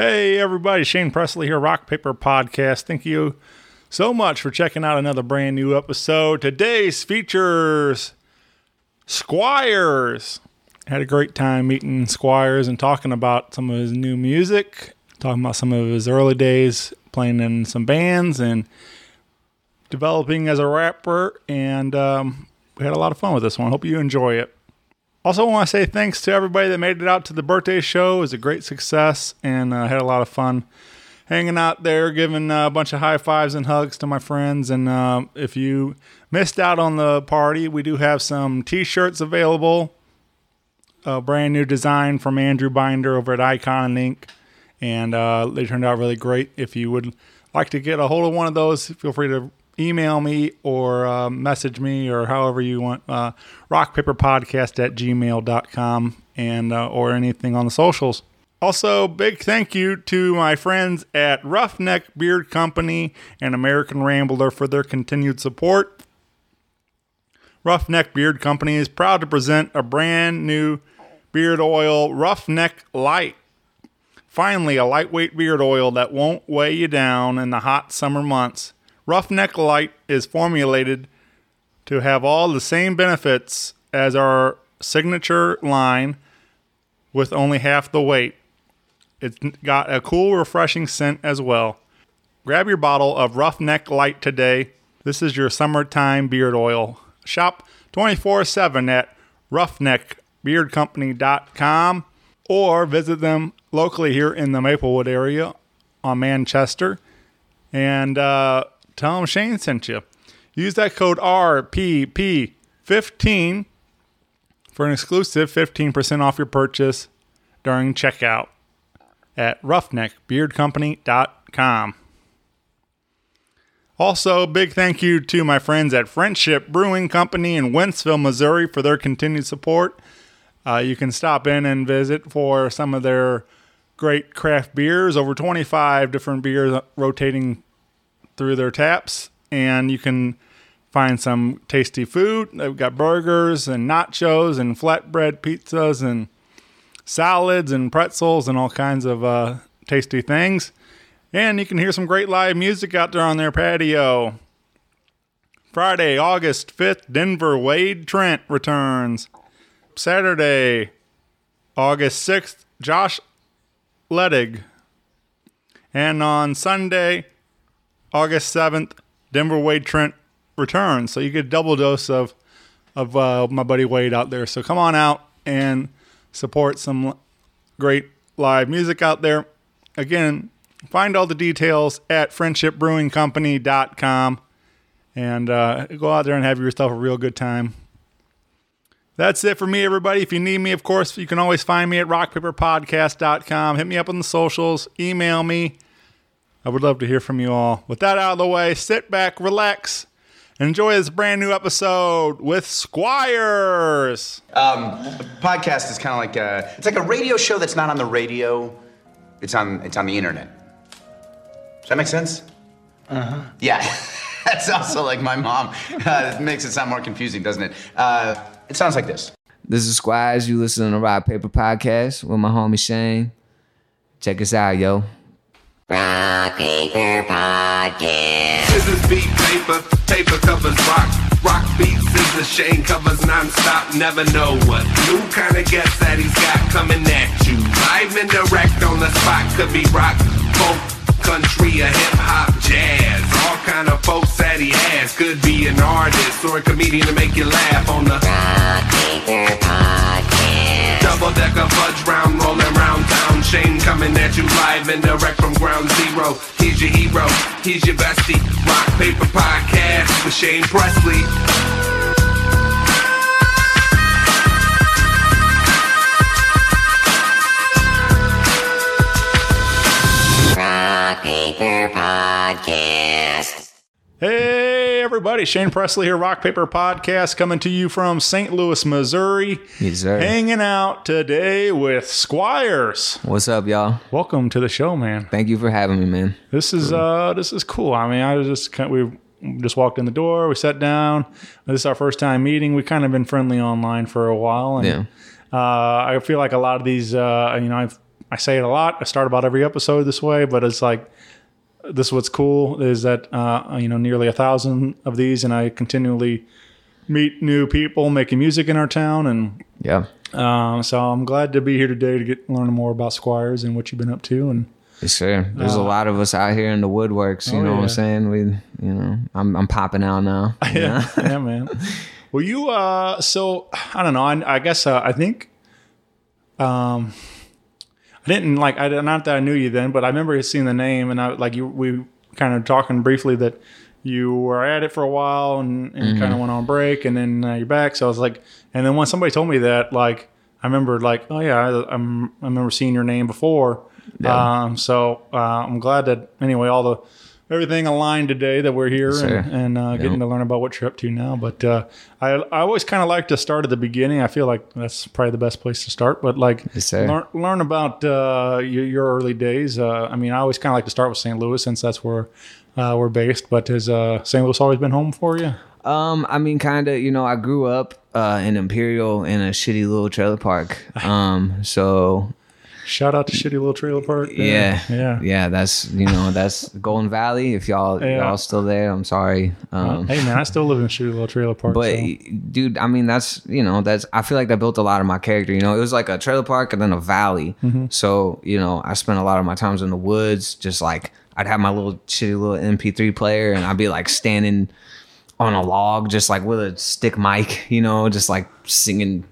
Hey, everybody. Shane Presley here, Rock Paper Podcast. Thank you so much for checking out another brand new episode. Today's features Squires. Had a great time meeting Squires and talking about some of his new music, talking about some of his early days playing in some bands and developing as a rapper. And um, we had a lot of fun with this one. Hope you enjoy it. Also, want to say thanks to everybody that made it out to the birthday show. It was a great success and uh, had a lot of fun hanging out there, giving uh, a bunch of high fives and hugs to my friends. And uh, if you missed out on the party, we do have some t shirts available. A brand new design from Andrew Binder over at Icon Ink. And uh, they turned out really great. If you would like to get a hold of one of those, feel free to email me or uh, message me or however you want uh, rockpaperpodcast at gmail.com and uh, or anything on the socials. Also big thank you to my friends at roughneck beard company and american rambler for their continued support. Roughneck beard company is proud to present a brand new beard oil roughneck light. Finally a lightweight beard oil that won't weigh you down in the hot summer months Roughneck Light is formulated to have all the same benefits as our signature line with only half the weight. It's got a cool, refreshing scent as well. Grab your bottle of Roughneck Light today. This is your summertime beard oil. Shop 24 7 at roughneckbeardcompany.com or visit them locally here in the Maplewood area on Manchester. And, uh, Tell them Shane sent you. Use that code RPP15 for an exclusive 15% off your purchase during checkout at roughneckbeardcompany.com. Also, big thank you to my friends at Friendship Brewing Company in Wentzville, Missouri for their continued support. Uh, you can stop in and visit for some of their great craft beers, over 25 different beers rotating through their taps, and you can find some tasty food. They've got burgers and nachos and flatbread pizzas and salads and pretzels and all kinds of uh, tasty things. And you can hear some great live music out there on their patio. Friday, August 5th, Denver Wade Trent returns. Saturday, August 6th, Josh Ledig. And on Sunday, August 7th, Denver Wade Trent returns. So you get a double dose of of uh, my buddy Wade out there. So come on out and support some great live music out there. Again, find all the details at friendshipbrewingcompany.com and uh, go out there and have yourself a real good time. That's it for me, everybody. If you need me, of course, you can always find me at rockpaperpodcast.com. Hit me up on the socials, email me I would love to hear from you all. With that out of the way, sit back, relax, enjoy this brand new episode with Squires. Um, podcast is kind of like a, it's like a radio show that's not on the radio. It's on it's on the internet. Does that make sense? Uh huh. Yeah, that's also like my mom. Uh, it makes it sound more confusing, doesn't it? Uh, it sounds like this. This is Squires. You listen to Rock Paper Podcast with my homie Shane. Check us out, yo. Rock Paper Podcast. Scissors beat paper, paper covers rock. Rock beats scissors, Shane covers non-stop. Never know what new kind of guest that he's got coming at you. Live and direct on the spot, could be rock, folk, country, or hip hop, jazz. All kind of folks that he has. Could be an artist or a comedian to make you laugh on the Rock Paper Podcast. Double decker fudge round, rolling round town. Shane coming at you live and direct from ground zero. He's your hero, he's your bestie. Rock Paper Podcast with Shane Presley. Rock Paper Podcast. Hey, everybody. Shane Presley here, Rock Paper Podcast, coming to you from St. Louis, Missouri. Yes, sir. Hanging out today with Squires. What's up, y'all? Welcome to the show, man. Thank you for having me, man. This is uh this is cool. I mean, I just we just walked in the door, we sat down. This is our first time meeting. We kind of been friendly online for a while, and Yeah. uh, I feel like a lot of these, uh, you know, I've I say it a lot. I start about every episode this way, but it's like this. is What's cool is that uh, you know nearly a thousand of these, and I continually meet new people making music in our town, and Yeah. um, so I'm glad to be here today to get learn more about Squires and what you've been up to, and sir. There's a lot of us out here in the woodworks. You Uh, Oh, know what. I'm saying? We, you know, I'm I'm popping out now. yeah, yeah, man. Well, you uh, so I don't know. I, I guess uh, I think, um, I didn't like. I not that I knew you then, but I remember seeing the name, and I like you. We kind of talking briefly that you were at it for a while and, and kind of went on break, and then uh, you're back. So I was like, and then when somebody told me that, like, I remember like, oh yeah, I, I'm, I remember seeing your name before. Yeah. Um, so uh, I'm glad that anyway, all the everything aligned today that we're here sir. and, and uh, getting to learn about what you're up to now. But uh, I I always kind of like to start at the beginning. I feel like that's probably the best place to start. But like Yes, learn learn about uh, your, your early days. Uh, I mean, I always kind of like to start with St. Louis since that's where uh, we're based. But has uh, St. Louis always been home for you? Um, I mean, kind of. You know, I grew up uh, in Imperial in a shitty little trailer park. Um, so Shout out to Shitty Little Trailer Park. yeah, yeah. yeah. That's you know, that's Golden Valley. If y'all Yeah. y'all still there, I'm sorry. Um, Hey man, I still live in Shitty Little Trailer Park. But so. dude, I mean, that's you know, that's I feel like that built a lot of my character. You know, it was like a trailer park and then a valley. Mm-hmm. So you know, I spent a lot of my times in the woods, just like I'd have my little shitty little MP3 player, and I'd be like standing on a log, just like with a stick mic. You know, just like singing.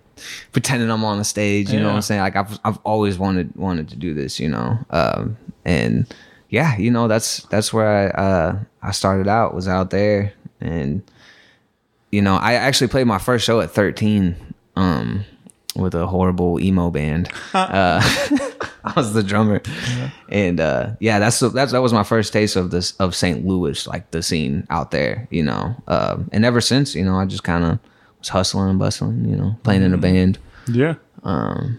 Pretending I'm on the stage, you know what I'm saying? Like I've I've always wanted wanted to do this, you know. Um, and yeah, you know that's that's where I uh, I started out was out there, and you know, I actually played my first show at 13 um, with a horrible emo band. uh, I was the drummer, and uh, yeah, that's that's that was my first taste of this of St. Louis, like the scene out there, you know. Um, and ever since, you know, I just kind of was hustling and bustling, you know, playing in a band. Yeah. Um,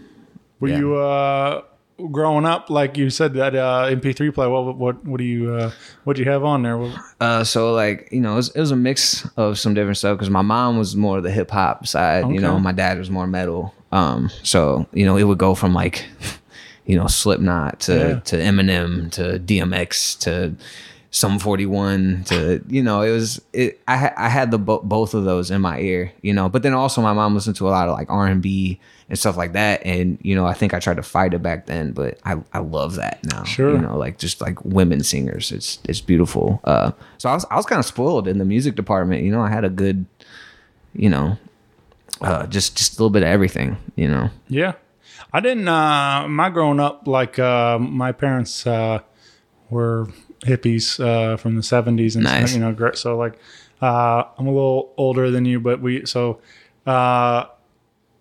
Were yeah. you uh, growing up like you said that uh, MP3 player? What what what do you uh, what do you have on there? What, Uh, so like you know, it was, it was a mix of some different stuff because my mom was more the hip hop side. You know, my dad was more metal. Um, so you know, it would go from like, you know, Slipknot to Yeah. to Eminem to DMX to Sum 41 to you know it was it i i had the bo- both of those in my ear you know but then also my mom listened to a lot of like r&b and stuff like that and you know i think i tried to fight it back then but i i love that now Sure. you know like just like women singers it's it's beautiful uh so i was i was kind of spoiled in the music department you know i had a good you know uh just just a little bit of everything you know yeah, I didn't. Uh, my growing up, like uh, my parents uh, were hippies uh, from the '70s, and Nice. you know, so like uh, I'm a little older than you, but we so. Uh,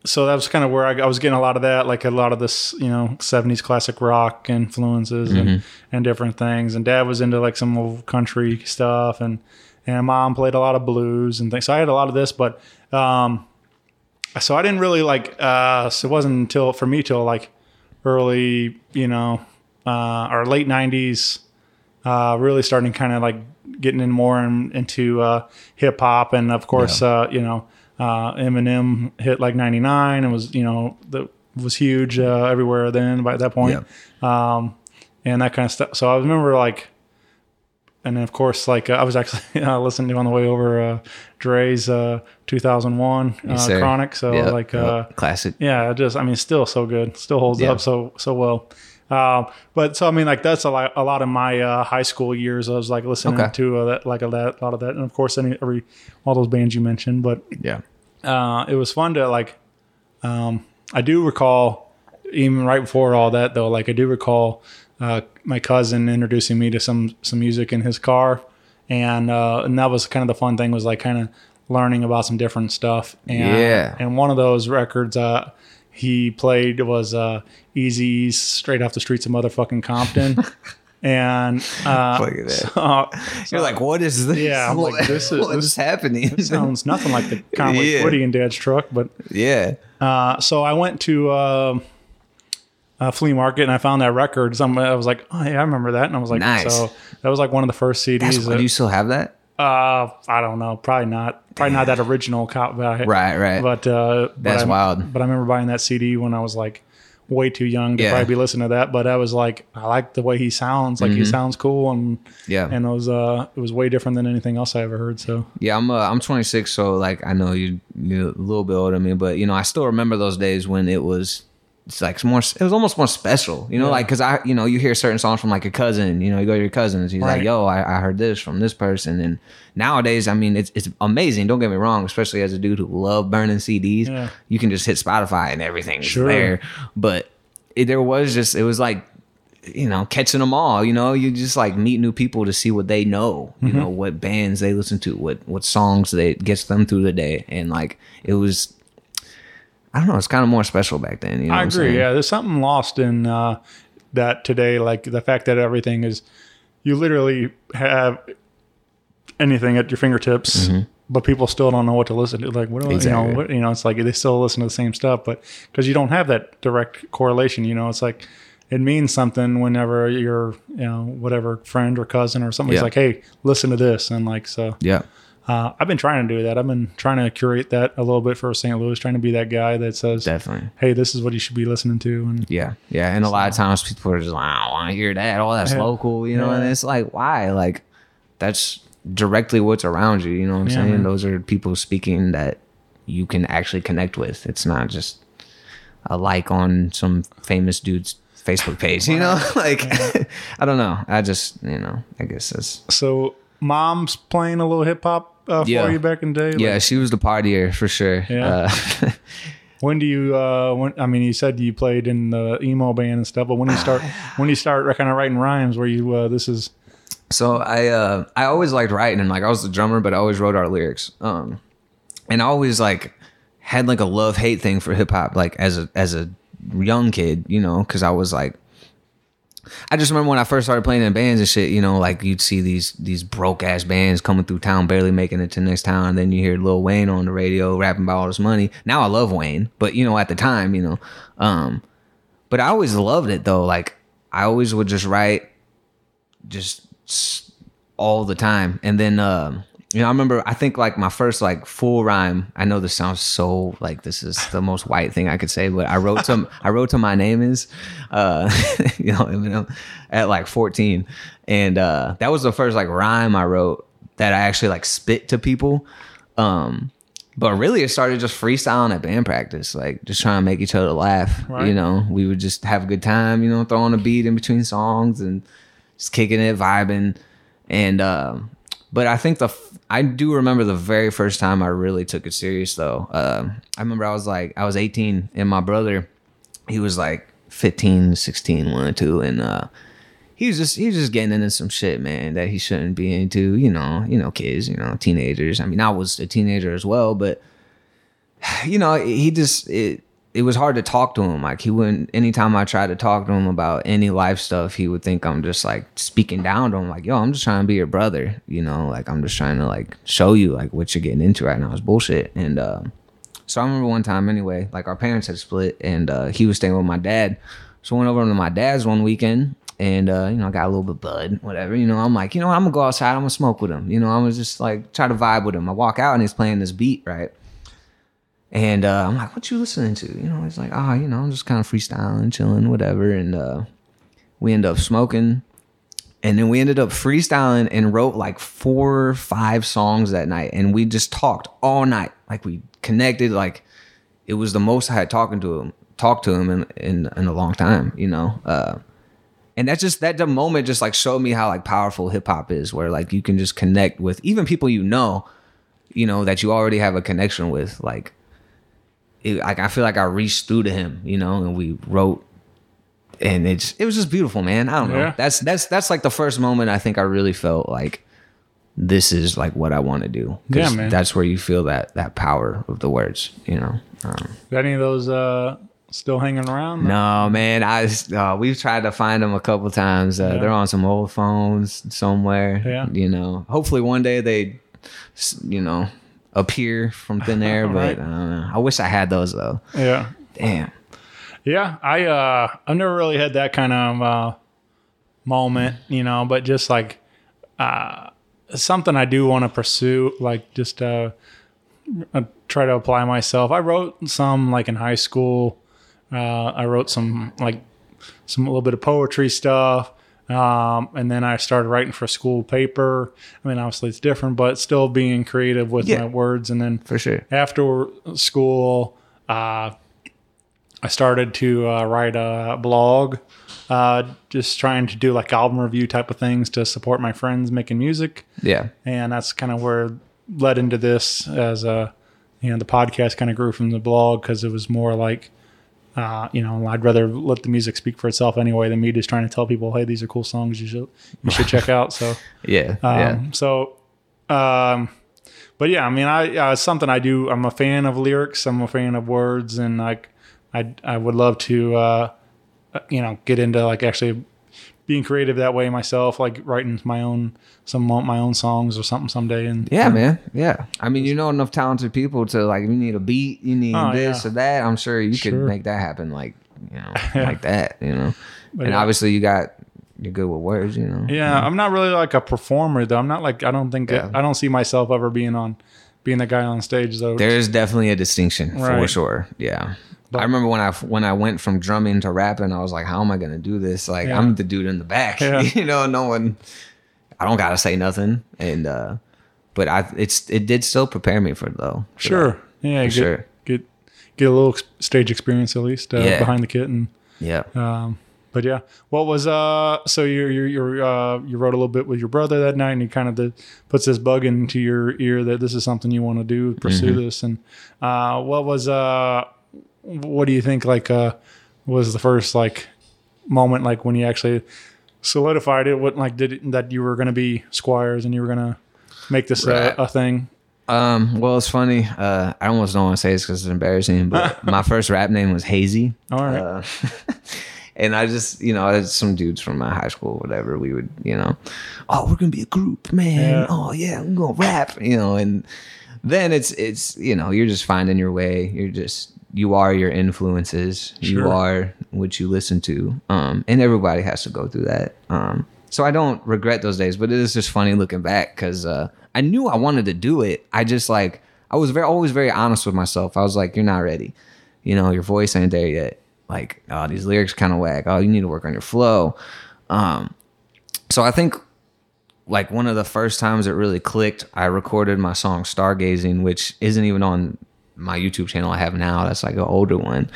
so that was kind of where I, I was getting a lot of that, like a lot of this, you know, '70s classic rock influences and, and different things. And Dad was into like some old country stuff, and and Mom played a lot of blues and things. So I had a lot of this, but um, so I didn't really like. Uh, so it wasn't until for me till like early, you know, uh, or late '90s, uh, really starting kind of like getting in more in, into uh, hip hop, and of course, uh, you know, uh, Eminem hit like '99 and was you know the was huge uh, everywhere then by that point, um, and that kind of stuff. So I remember like. And then, of course, like uh, I was actually uh, listening to on the way over uh, Dre's uh, 2001 uh, Chronic. So like, uh, classic yeah, just I mean, still so good, still holds Yeah. up so so well. Um, but so I mean, like that's a lot, a lot of my uh, high school years. I was like listening Okay. to uh, that, like a lot, lot of that, and of course, any every all those bands you mentioned. But yeah uh, it was fun to like. Um, I do recall, even right before all that though, like I do recall uh, my cousin introducing me to some some music in his car, and uh, and that was kind of the fun thing was like kind of learning about some different stuff. And, Yeah. And one of those records uh, he played was uh, Eazy's "Straight Off the Streets of Motherfucking Compton." And uh, Look at that. so- You're like, what is this? Yeah, I'm like, this is- this is happening? sounds nothing like the kind of Yeah. Woody and Dad's truck, but yeah. uh, so I went to uh, a flea market and I found that record. Some I was like, oh yeah, I remember that, and I was like, Nice. so that was like one of the first CDs. That- do you still have that? Uh, I don't know, probably not, probably not that original cop. But I, Right, right. But uh, but That's I- wild. But I remember buying that CD when I was like, way too young to Yeah. probably be listening to that. But I was like, I like the way he sounds. Like he sounds cool, and Mm-hmm. Yeah. and it was uh, it was way different than anything else I ever heard. So Yeah, I'm uh, I'm 26, so like I know you you're a little bit older than me, but you know I still remember those days when it was it's like more it was almost more special, you know, Yeah. like because I you know you hear certain songs from like a cousin, you know, you go to your cousins, he's Right. like, yo, I, I heard this from this person, and nowadays I mean it's it's amazing. Don't get me wrong, especially as a dude who love burning CDs, Yeah. you can just hit Spotify and everything's Sure. there, but it, there was just it was like you know, catching them all. You know, you just like meet new people to see what they know. You Mm-hmm. know, what bands they listen to, what what songs they gets them through the day, and like it was. I don't know. It's kind of more special back then. You know I agree. Yeah, there's something lost in uh, that today. Like the fact that everything is, you literally have anything at your fingertips, but people still don't know what to listen to. Like, what do I, you Mm-hmm. Know? What, you know, it's like they still listen to the same stuff, but because you don't have that direct correlation, you know, it's like it means something whenever your, you know, whatever friend or cousin or somebody's Yeah. like, hey, listen to this, and like so. Yeah. Uh, I've been trying to do that. I've been trying to curate that a little bit for St. Louis, trying to be that guy that says, Definitely. "Hey, this is what you should be listening to." And Yeah, yeah, and a lot of times people are just like, I don't want to hear that. Oh, that's Yeah. local, you know. And it's like, why? Like, that's directly what's around you. You know what I'm Yeah, saying? man. Those are people speaking that you can actually connect with. It's not just a like on some famous dude's Facebook page. You know, like I don't know. I just you know, I guess that's so, mom's playing a little hip hop uh, for Yeah. you back in the day. Like, yeah. She was the partier for sure. Yeah. Uh, When do you? Uh, when I mean, you said you played in the emo band and stuff, but when do you start? when do you start kind of writing rhymes? Where you? Uh, this is. So I uh I always liked writing and like I was the drummer, but I always wrote our lyrics. Um and I always like had like a love hate thing for hip hop like as a as a young kid, you know, cuz I was like I just remember when I first started playing in bands and shit, you know, like you'd see these these broke ass bands coming through town, barely making it to next town. And then you hear Lil Wayne on the radio rapping about all this money. Now I love Wayne, but you know, at the time, you know, um, but I always loved it though. Like I always would just write just all the time. And then, um, you know, I remember, I think like my first like full rhyme, I know this sounds so like this is the most white thing I could say, but I wrote to, I wrote to my name is, uh, you know, Eminem at like 14. And, uh, that was the first like rhyme I wrote that I actually like spit to people. Um, but really it started just freestyling at band practice, like just trying to make each other laugh. Right. You know, we would just have a good time, you know, throwing a beat in between songs and just kicking it, vibing. And um, but I think the f- I do remember the very first time I really took it serious though. Um, I remember I was like I was 18 and my brother he was like 15, 16, one or two, and uh, he was just he was just getting into some shit, man, that he shouldn't be into. You know, you know, kids, you know, teenagers. I mean, I was a teenager as well, but you know, he just it it was hard to talk to him. Like he wouldn't anytime I tried to talk to him about any life stuff, he would think I'm just like speaking down to him, like, yo, I'm just trying to be your brother, you know, like I'm just trying to like show you like what you're getting into right now is bullshit. And um so I remember one time anyway, like our parents had split and uh he was staying with my dad. So I went over to my dad's one weekend and uh, you know, I got a little bit bud, whatever. You know, I'm like, you know I'm gonna go outside, I'm gonna smoke with him. You know, I'm gonna just like try to vibe with him. I walk out and he's playing this beat, right? And uh, I'm like, what you listening to? You know, he's like, ah, you know, I'm just kind of freestyling, chilling, whatever. And uh, we end up smoking. And then we ended up freestyling and wrote like four, or five songs that night. And we just talked all night. Like we connected. Like it was the most I had talking to him, talked to him in, in, in a long time, you know? Uh, and that's just that the moment just like showed me how like powerful hip hop is, where like you can just connect with even people you know, you know, that you already have a connection with. Like it, like I feel like I reached through to him, you know, and we wrote, and it's it was just beautiful, man. I don't know. Yeah. That's that's that's like the first moment I think I really felt like this is like what I want to do. Yeah, man. That's where you feel that that power of the words, you know. Um, Got any of those uh, still hanging around? no, man. I uh, we've tried to find them a couple times. Uh, Yeah. They're on some old phones somewhere. Yeah. You know, hopefully one day they, you know, appear from thin air. but I don't know. I wish I had those though. Yeah. Damn. Yeah, I uh I've never really had that kind of uh moment, you know, but just like uh something I do want to pursue, like just uh, uh try to apply myself. I wrote some like in high school Uh, I wrote some like some a little bit of poetry stuff. Um, and then I started writing for a school paper. I mean, obviously it's different, but still being creative with Yeah. my words. And then For sure. after school, uh, I started to uh, write a blog, uh, just trying to do like album review type of things to support my friends making music. Yeah. And that's kind of where led into this as a, you know, the podcast kind of grew from the blog because it was more like, uh, you know, I'd rather let the music speak for itself anyway than me just trying to tell people, hey, these are cool songs you should you should check out. So Yeah. um, yeah. So, um, but yeah, I mean, I uh, it's something I do. I'm a fan of lyrics. I'm a fan of words, and like, I I would love to, uh, you know, get into like actually being creative that way myself, like writing my own some my own songs or something someday. And Yeah, man. Yeah. I mean, you know enough talented people to like if you need a beat, you need Oh, this yeah. or that. I'm sure you could make that happen like, you know, like that, you know. and yeah. obviously you got you're good with words, you know. Yeah, I'm not really like a performer though. I'm not like I don't think. I don't see myself ever being on being the guy on stage though. There's definitely a distinction for sure. Yeah. I remember when I when I went from drumming to rapping, I was like, "How am I gonna do this? Like, Yeah. I'm the dude in the back, Yeah. you know. No one, I don't gotta say nothing." And uh but I, it's it did still prepare me for though. for sure. that. Yeah, get, sure. get get a little ex- stage experience at least uh, Yeah. behind the kit and Yeah. Um, but yeah, what was uh? So you you you uh you wrote a little bit with your brother that night, and he kind of the, puts this bug into your ear that this is something you want to do, pursue Mm-hmm. this. And uh, what was uh, what do you think? Like uh, was the first like moment like when you actually solidified it? What like did it, that you were going to be squires and you were going to make this a, Right. a thing? Um, well, it's funny. Uh, I almost don't want to say this because it's embarrassing, but my first rap name was Hazy. All right. Uh, and I just, you know, some dudes from my high school, whatever. We would, you know, oh, we're gonna be a group, man. Yeah. Oh yeah, we're gonna rap, you know. And then it's, it's, you know, you're just finding your way. You're just, you are your influences. You are what you listen to. Um, and everybody has to go through that. Um, so I don't regret those days, but it is just funny looking back because uh, I knew I wanted to do it. I just like I was very always very honest with myself. I was like, "You're not ready. You know, your voice ain't there yet. Like, oh, these lyrics kind of whack. Oh, you need to work on your flow." Um, so I think like one of the first times it really clicked, I recorded my song "Stargazing," which isn't even on my YouTube channel I have now. That's like an older one.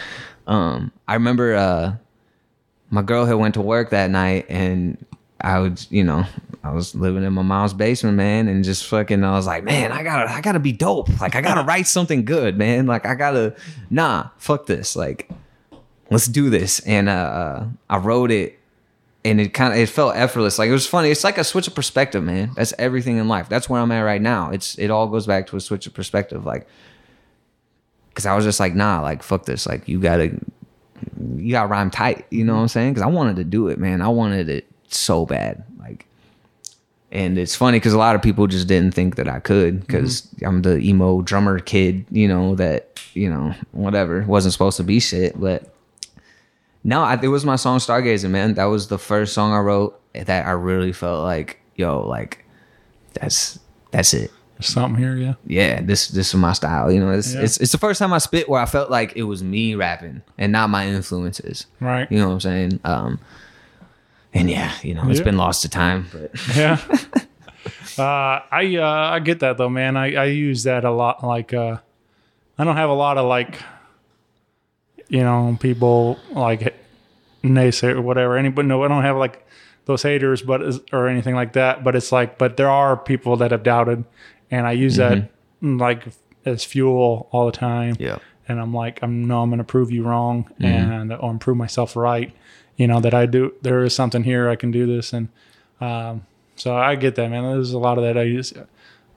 Um, I remember uh, my girl had went to work that night and I would, you know, I was living in my mom's basement, man, and just fucking I was like, man, I gotta I gotta be dope. Like I gotta write something good, man. Like I gotta nah, fuck this. Like let's do this. And uh I wrote it and it kind of it felt effortless. Like it was funny. It's like a switch of perspective, man. That's everything in life. That's where I'm at right now. It's it all goes back to a switch of perspective. Like because I was just like, nah, like fuck this. Like you gotta you gotta rhyme tight. You know what I'm saying? Because I wanted to do it, man. I wanted it so bad. Like, and it's funny because a lot of people just didn't think that I could because mm-hmm. I'm the emo drummer kid. You know that you know whatever wasn't supposed to be shit, but. No, I, it was my song "Stargazing," man. That was the first song I wrote that I really felt like, yo, like that's that's it There's something here, yeah. yeah, this this is my style. You know, it's Yeah. it's it's the first time I spit where I felt like it was me rapping and not my influences. Right. You know what I'm saying? Um, and yeah, you know, it's Yeah. been lost to time, but yeah. uh, I uh, I get that though, man. I, I use that a lot. Like, uh, I don't have a lot of like, you know, people like naysay or whatever. Anybody? No, I don't have like those haters, but or anything like that. But it's like, but there are people that have doubted, and I use that like as fuel all the time. Yeah. And I'm like, I'm no, I'm going to prove you wrong, and or prove myself right. You know that I do. There is something here. I can do this, and um, so I get that, man. There's a lot of that. I just,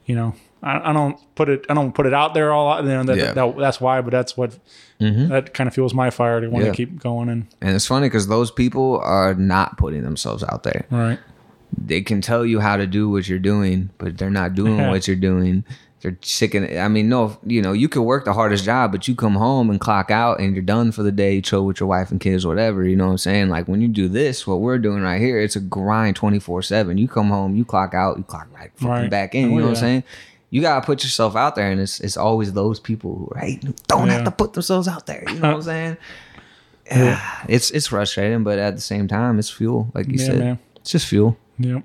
you know, I, I don't put it. I don't put it out there all. You know, that, Yeah. that- that's why. But that's what mm-hmm. that kind of fuels my fire to want Yeah. to keep going. And and it's funny because those people are not putting themselves out there. right, They can tell you how to do what you're doing, but they're not doing Yeah. what you're doing. They're sick and I mean, no, you know, you can work the hardest job, but you come home and clock out and you're done for the day, you chill with your wife and kids, whatever. You know what I'm saying? Like when you do this, what we're doing right here, it's a grind 24 7. You come home, you clock out, you clock right fucking Right. back in. Oh, You know what I'm saying? You gotta put yourself out there, and it's it's always those people who who don't Yeah. have to put themselves out there. You know what I'm saying? Yeah. it's it's frustrating, but at the same time, it's fuel. Like you Yeah, said, man. it's just fuel. Yep.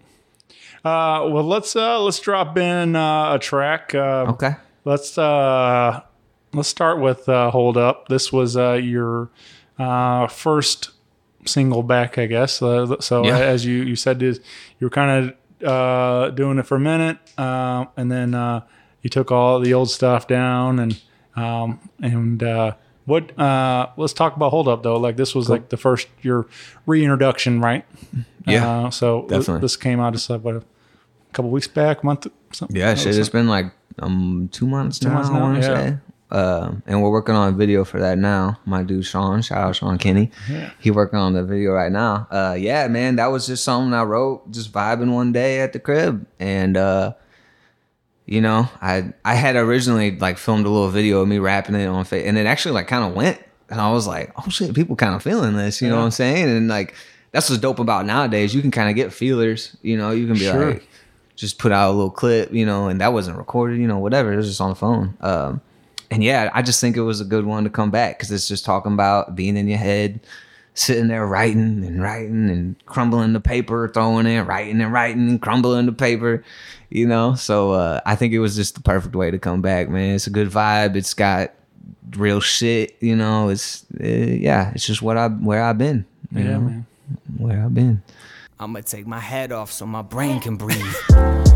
Uh, well, let's uh, let's drop in uh, a track. Uh, Okay. Let's uh, let's start with uh, "Hold Up." This was uh, your uh, first single back, I guess. Uh, so Yeah. as you you said, is you were kind of uh, doing it for a minute, uh, and then uh, you took all the old stuff down, and um, and uh, what? Uh, let's talk about "Hold Up" though. Like this was like the first your reintroduction, right? Yeah, Uh, so definitely. this came out just like what a couple weeks back, month, something. Yeah, shit. It's been like um two months now. months now, yeah. Uh, and we're working on a video for that now. My dude Sean, shout out Sean Kenny. He working on the video right now. Uh, yeah, man, that was just something I wrote, just vibing one day at the crib, and uh, you know, I I had originally like filmed a little video of me rapping it on face, and it actually like kind of went, and I was like, oh shit, people kind of feeling this, you know what I'm saying? And like that's what's dope about nowadays. You can kind of get feelers, you know. You can be Sure. like, just put out a little clip, you know, and that wasn't recorded, you know, whatever. It was just on the phone. Um, and yeah, I just think it was a good one to come back because it's just talking about being in your head, sitting there writing and writing and crumbling the paper, throwing it, writing and writing and crumbling the paper, you know. So uh, I think it was just the perfect way to come back, man. It's a good vibe. It's got real shit, you know. It's uh, yeah, it's just what I where I've been, you Yeah, know, man. where I've been. I'ma take my hat off so my brain can breathe.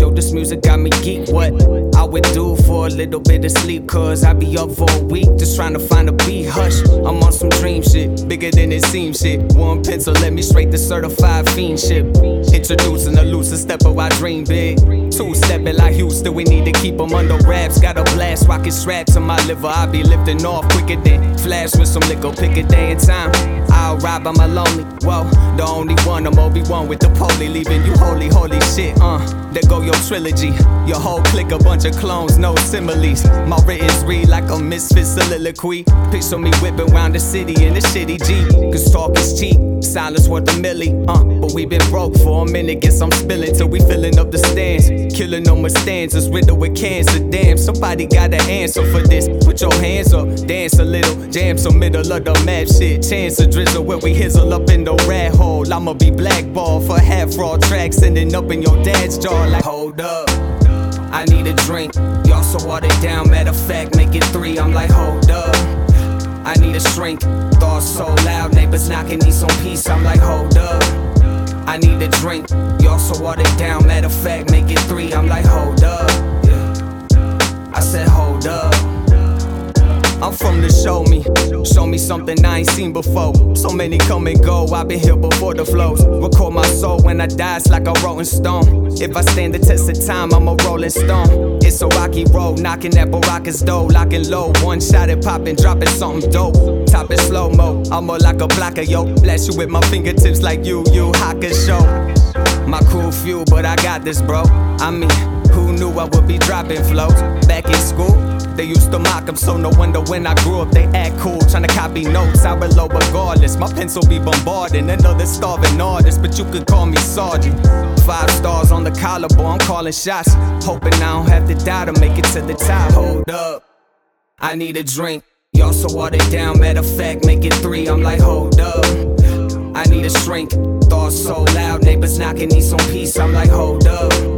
Yo. This music got me geek. What I would do for a little bit of sleep, cause I be up for a week just trying to find a beat. Hush, I'm on some dream shit, bigger than it seems shit. One pencil let me straight to certified fiendship. Introducing the loosest step of I dream big. Two stepping like Houston, we need to keep them under wraps. Got a blast, rocket straps to my liver. I be lifting off quicker than flash with some liquor. Pick a day and time. I'll ride by my lonely. Whoa, the only one, I'm Obi-Wan with the poly, leaving you holy, holy shit. Uh, there go your trilogy. Your whole clique, a bunch of clones, no similes. My written's read like a misfit soliloquy. Picture me whipping round the city in a shitty Jeep. Cause talk is cheap, silence worth a milli. Uh, but we been broke for a minute, guess I'm spilling till we filling up the stands. Killing no more stanzas, riddled with cancer. Damn, somebody got an answer for this. Put your hands up, dance a little, jam some middle of the map shit. Chance to drizzle where we hizzle up in the rat hole. I'ma be blackballed for half raw tracks, ending up in your dad's jaw like, hold up. I need a drink. Y'all so watered down, matter of fact, make it three. I'm like, hold up. I need a shrink. Thoughts so loud, neighbors knocking, need some peace. I'm like, hold up. I need a drink. Y'all so watered down, matter of fact, make it three. I'm like, hold up. I said, hold up. I'm from the show me. Show me something I ain't seen before. So many come and go, I've been here before the flows. Record my soul when I die, it's like a rolling stone. If I stand the test of time, I'm a rolling stone. It's a rocky road, knocking at Baraka's door, locking low. One shot at popping, dropping something dope. Top it slow mo, I'm more like a blocker, yo. Blast you with my fingertips like you, you Haka show. My cool few, but I got this, bro. I mean, who knew I would be dropping flows? Back in school, they used to mock mock 'em, so no wonder when I grew up they act cool. Trying to copy notes, I will below regardless. My pencil be bombarding another starving artist, but you could call me Sergeant. Five stars on the collarbone, I'm calling shots. Hoping I don't have to die to make it to the top. Hold up, I need a drink. Y'all so watered down, matter of fact, make it three. I'm like, hold up. I need a shrink. Thoughts so loud, neighbors knocking, need some peace. I'm like, hold up.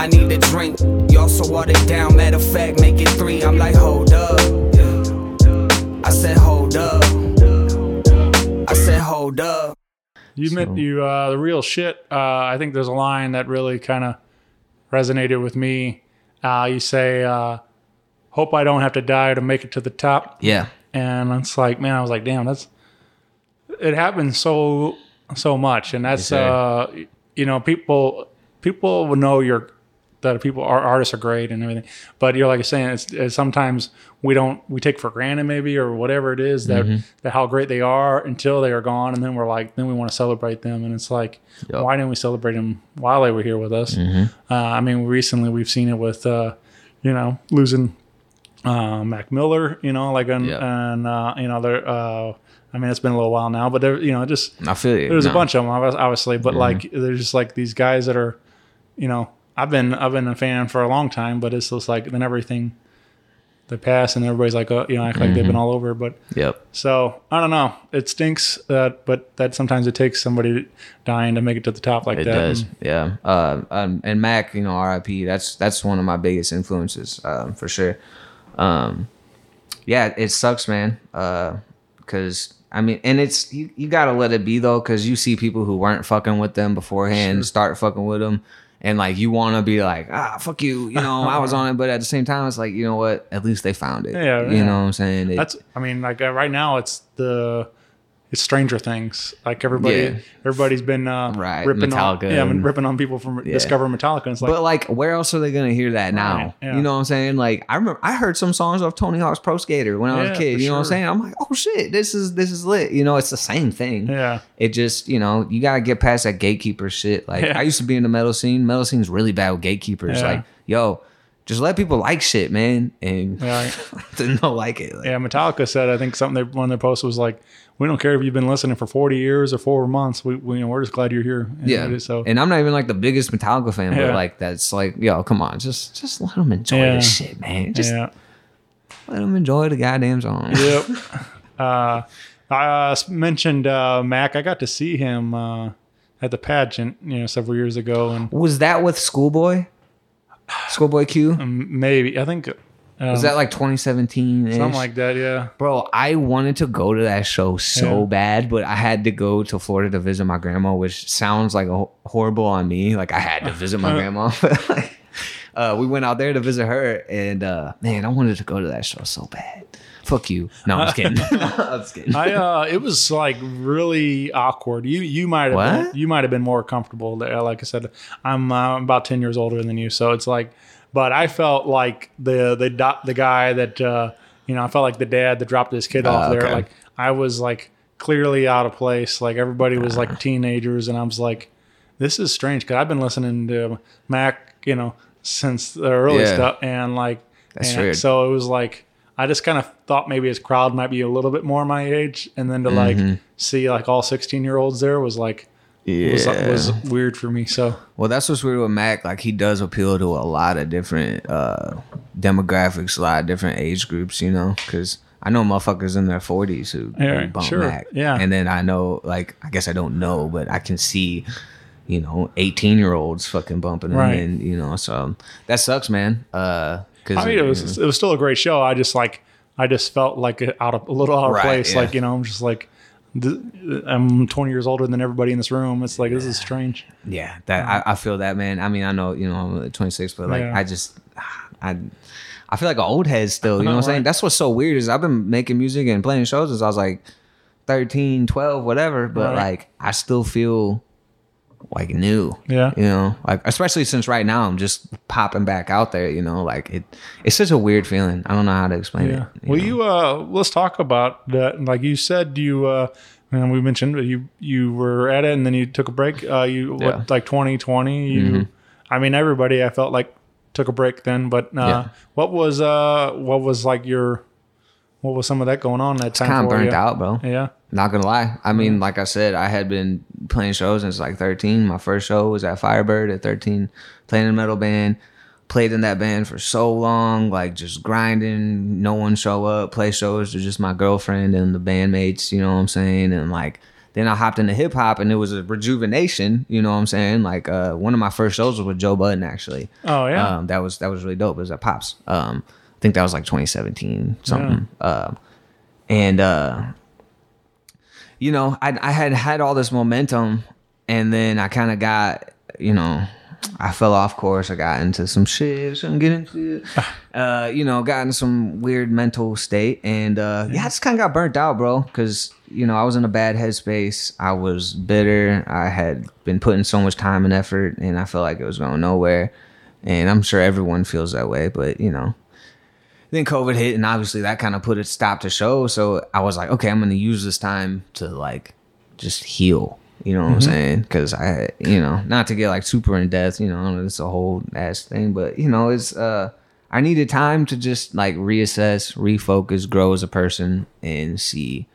I need a drink. Y'all so watered down, matter of fact, make it three. I'm like, hold up. I said, hold up. I said, hold up. You meant you uh, the real shit. Uh, I think there's a line that really kind of resonated with me. Uh, you say, uh, "Hope I don't have to die to make it to the top." Yeah. and it's like, man, I was like, damn, that's it happens so so much, and that's uh, you know, people people will know you're that people our artists are great and everything. But you're like you're saying, it's, it's sometimes we don't we take for granted maybe or whatever it is that Mm-hmm. that how great they are until they are gone, and then we're like then we want to celebrate them, and it's like Yep. why didn't we celebrate them while they were here with us? Mm-hmm. Uh, I mean, recently we've seen it with uh, you know losing uh, Mac Miller, you know, like and Yeah. and uh, you know they're. Uh, I mean, it's been a little while now, but there, you know, just I feel you. there's No. a bunch of them, obviously, but Mm-hmm. like there's just like these guys that are, you know, I've been I've been a fan for a long time, but it's just like then everything they pass and everybody's like, oh, you know, act like Mm-hmm. they've been all over. But Yep. so I don't know. It stinks that, but that sometimes it takes somebody dying to make it to the top like It that. does, And- yeah. Uh, um, and Mac, you know, R.I.P. That's that's one of my biggest influences, um, for sure. Um, yeah, it sucks, man. Because I mean, and it's you, you gotta let it be though, because you see people who weren't fucking with them beforehand start fucking with them, and like you want to be like, ah, fuck you, you know, I was on it, but at the same time, it's like, you know what? At least they found it. Yeah, you yeah. know what I'm saying? It- That's I mean, like uh, right now it's the it's Stranger Things. Like everybody, Yeah. everybody's been uh, Right, ripping Metallica on, yeah, and- ripping on people from Discover Metallica. And it's like, but like, where else are they gonna hear that now? Right, yeah. You know what I'm saying? Like, I remember I heard some songs off Tony Hawk's Pro Skater when I was Yeah, a kid. You know what I'm saying? I'm like, oh shit, this is this is lit. You know, it's the same thing. yeah, It just, you know, you gotta get past that gatekeeper shit. Like, Yeah. I used to be in the metal scene. Metal scene's really bad with gatekeepers. Yeah. Like, yo, just let people like shit, man, and Yeah. then they'll like it. Like, yeah. Metallica said I think something they, one of their posts was like, "We don't care if you've been listening for forty years or four months. We, we you know, we're just glad you're here." And Yeah. it so and I'm not even like the biggest Metallica fan, Yeah. but like that's like, yo, come on, just just let them enjoy Yeah. this shit, man. Just yeah. let them enjoy the goddamn song. Yep. uh, I uh, mentioned uh, Mac. I got to see him uh, at the pageant, you know, several years ago, and Was that with Schoolboy? Schoolboy Q? maybe I think um, Was that like 2017? something like that. Yeah. Bro, I wanted to go to that show so Yeah. bad, but I had to go to Florida to visit my grandma, which sounds like a ho- horrible on me. Like I had to visit my grandma. Like, uh, we went out there to visit her, and uh, man, I wanted to go to that show so bad. Fuck you. No, I'm just kidding. I'm just kidding. I uh, it was like really awkward. You you might have been, you might have been more comfortable there. Like I said, I'm uh, about ten years older than you, so it's like. But I felt like the the do- the guy that uh, you know I felt like the dad that dropped his kid off Ah, there. okay. Like I was like clearly out of place. Like everybody was Ah. like teenagers, and I was like, this is strange because I've been listening to Mac, you know, since the early Yeah. stuff, and like That's and weird. So it was like I just kind of thought maybe his crowd might be a little bit more my age, and then to like Mm-hmm. see like all sixteen year olds there was like was, was weird for me. So Well, that's what's weird with Mac. Like he does appeal to a lot of different uh, demographics, a lot of different age groups. You know, because I know motherfuckers in their forties who, Yeah, bump sure. Mac. Yeah. and then I know, like, I guess I don't know, but I can see, you know, eighteen year olds fucking bumping Right. and you know, so that sucks, man. Uh, because I mean, it was it was still a great show. I just like I just felt like out of a little out of Right, place. yeah. Like you know, I'm just like I'm 20 years older than everybody in this room. It's like this is strange. Yeah, that I, I feel that man. I mean, I know you know I'm 26, but like Yeah. I just I I feel like an old head still. You know what I'm saying? That's what's so weird is I've been making music and playing shows since I was like 13, 12, whatever. But Right. like I still feel like new. Yeah. You know, like especially since right now I'm just popping back out there. You know, like it it's such a weird feeling. I don't know how to explain Yeah. it. Well, you uh, let's talk about that. Like you said, you uh, and we mentioned you you were at it and then you took a break. Uh, you Yeah. what like 2020. You, Mm-hmm. I mean, everybody I felt like took a break then. But uh, Yeah. what was uh, what was like your what was some of that going on that time? kind of burnt you? out, bro. Yeah. Not gonna lie. I mean, like I said, I had been playing shows since like 13. My first show was at Firebird at 13, playing in a metal band. Played in that band for so long, like just grinding. No one show up. Play shows to just my girlfriend and the bandmates. You know what I'm saying? And like, then I hopped into hip hop, and it was a rejuvenation. You know what I'm saying? Like, uh, one of my first shows was with Joe Budden actually. Oh yeah. Um, that was that was really dope. It was at Pops. Um, think that was like 2017 something. Um, and uh, you know, I I had had all this momentum, and then I kind of got you know. I fell off course. I got into some shit. Shouldn't get into. Uh, you know, got in some weird mental state, and uh, yeah, I just kind of got burnt out, bro. Because you know, I was in a bad headspace. I was bitter. I had been putting so much time and effort, and I felt like it was going nowhere and I'm sure everyone feels that way. But you know, then COVID hit, and obviously that kind of put a stop to show. So I was like, okay, I'm gonna use this time to like just heal. You know what I'm saying? Because I, you know, not to get like super in depth. You know, it's a whole ass thing, but you know, it's uh, I needed time to just like reassess, refocus, grow as a person, and see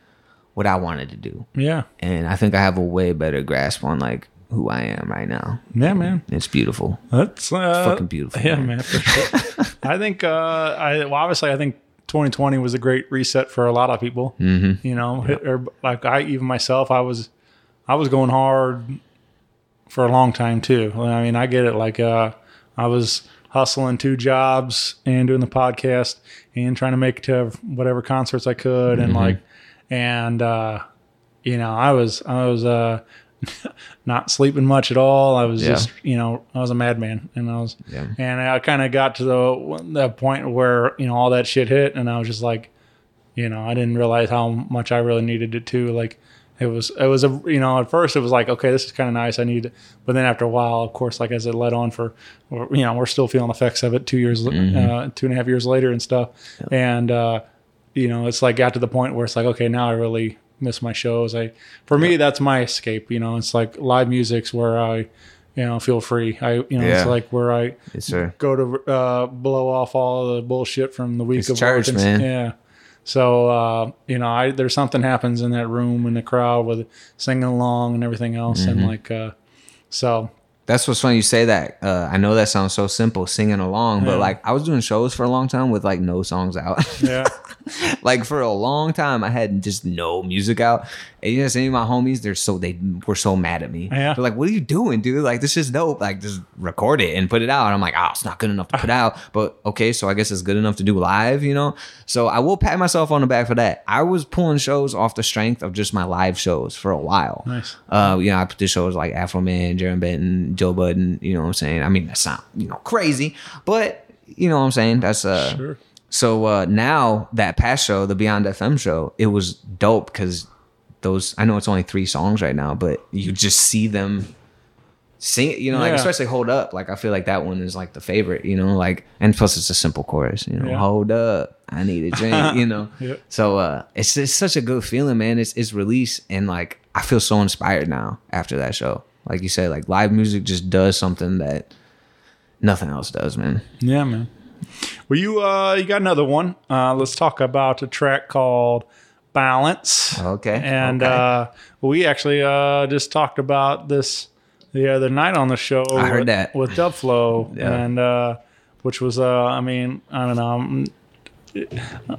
what I wanted to do. Yeah. And I think I have a way better grasp on like who I am right now. Yeah, man. It's beautiful. That's uh, fucking beautiful, Yeah, man. man. for sure. I think uh, I well, obviously I think 2020 was a great reset for a lot of people. Mm-hmm. You know, hit- or like I even myself, I was I was going hard for a long time too. I mean, I get it. Like uh, I was hustling two jobs and doing the podcast and trying to make it to whatever concerts I could and like and uh, you know I was I was uh, not sleeping much at all. I was Yeah. just you know I was a madman. And I was Yeah. and I kind of got to the that point where you know all that shit hit and I was just like you know I didn't realize how much I really needed it too. Like it was it was a you know at first it was like okay this is kind of nice. I need but then after a while of course like as it led on for you know we're still feeling effects of it two years uh, two and a half years later and stuff. And uh you know it's like got to the point where it's like okay now I really miss my shows I for me that's my escape you know it's like live music's where I you know feel free I you know Yeah. it's like where I Yes, sir. go to uh, blow off all the bullshit from the week It's of church, work and- man. Yeah. So uh, you know, I there's something happens in that room in the crowd with singing along and everything else, Mm-hmm. and like, uh, so That's what's funny you say that. Uh, I know that sounds so simple, singing along, but like I was doing shows for a long time with like no songs out. yeah, like for a long time, I had just no music out. And you know, any of my homies, they're so they were so mad at me. Yeah. They're like, "What are you doing, dude? Like this is dope. Like just record it and put it out." And I'm like, "Oh, it's not good enough to put out, but okay, so I guess it's good enough to do live, you know." So I will pat myself on the back for that. I was pulling shows off the strength of just my live shows for a while. Nice. Uh, you know, I put the shows like Afroman, Jeremy Benton, Joe Budden. You know what I'm saying? I mean, that's not you know crazy, but you know what I'm saying. That's uh. sure. So uh, now that past show, the Beyond FM show, it was dope because those. I know it's only three songs right now, but you just see them sing. You know, like especially "Hold Up." Like I feel like that one is like the favorite. You know, like and plus it's a simple chorus. You know, Yeah. hold up, I need a drink. you know, Yep. so uh, it's it's such a good feeling, man. It's it's release and like I feel so inspired now after that show. Like you said, like live music just does something that nothing else does, man. Yeah, man. Well, you uh, you got another one. Uh, let's talk about a track called "Balance." Okay, And okay. uh, we actually uh, just talked about this the other night on the show. I heard with, that. with Dubflow, Yeah. and uh, which was uh, I mean, I don't know. I'm-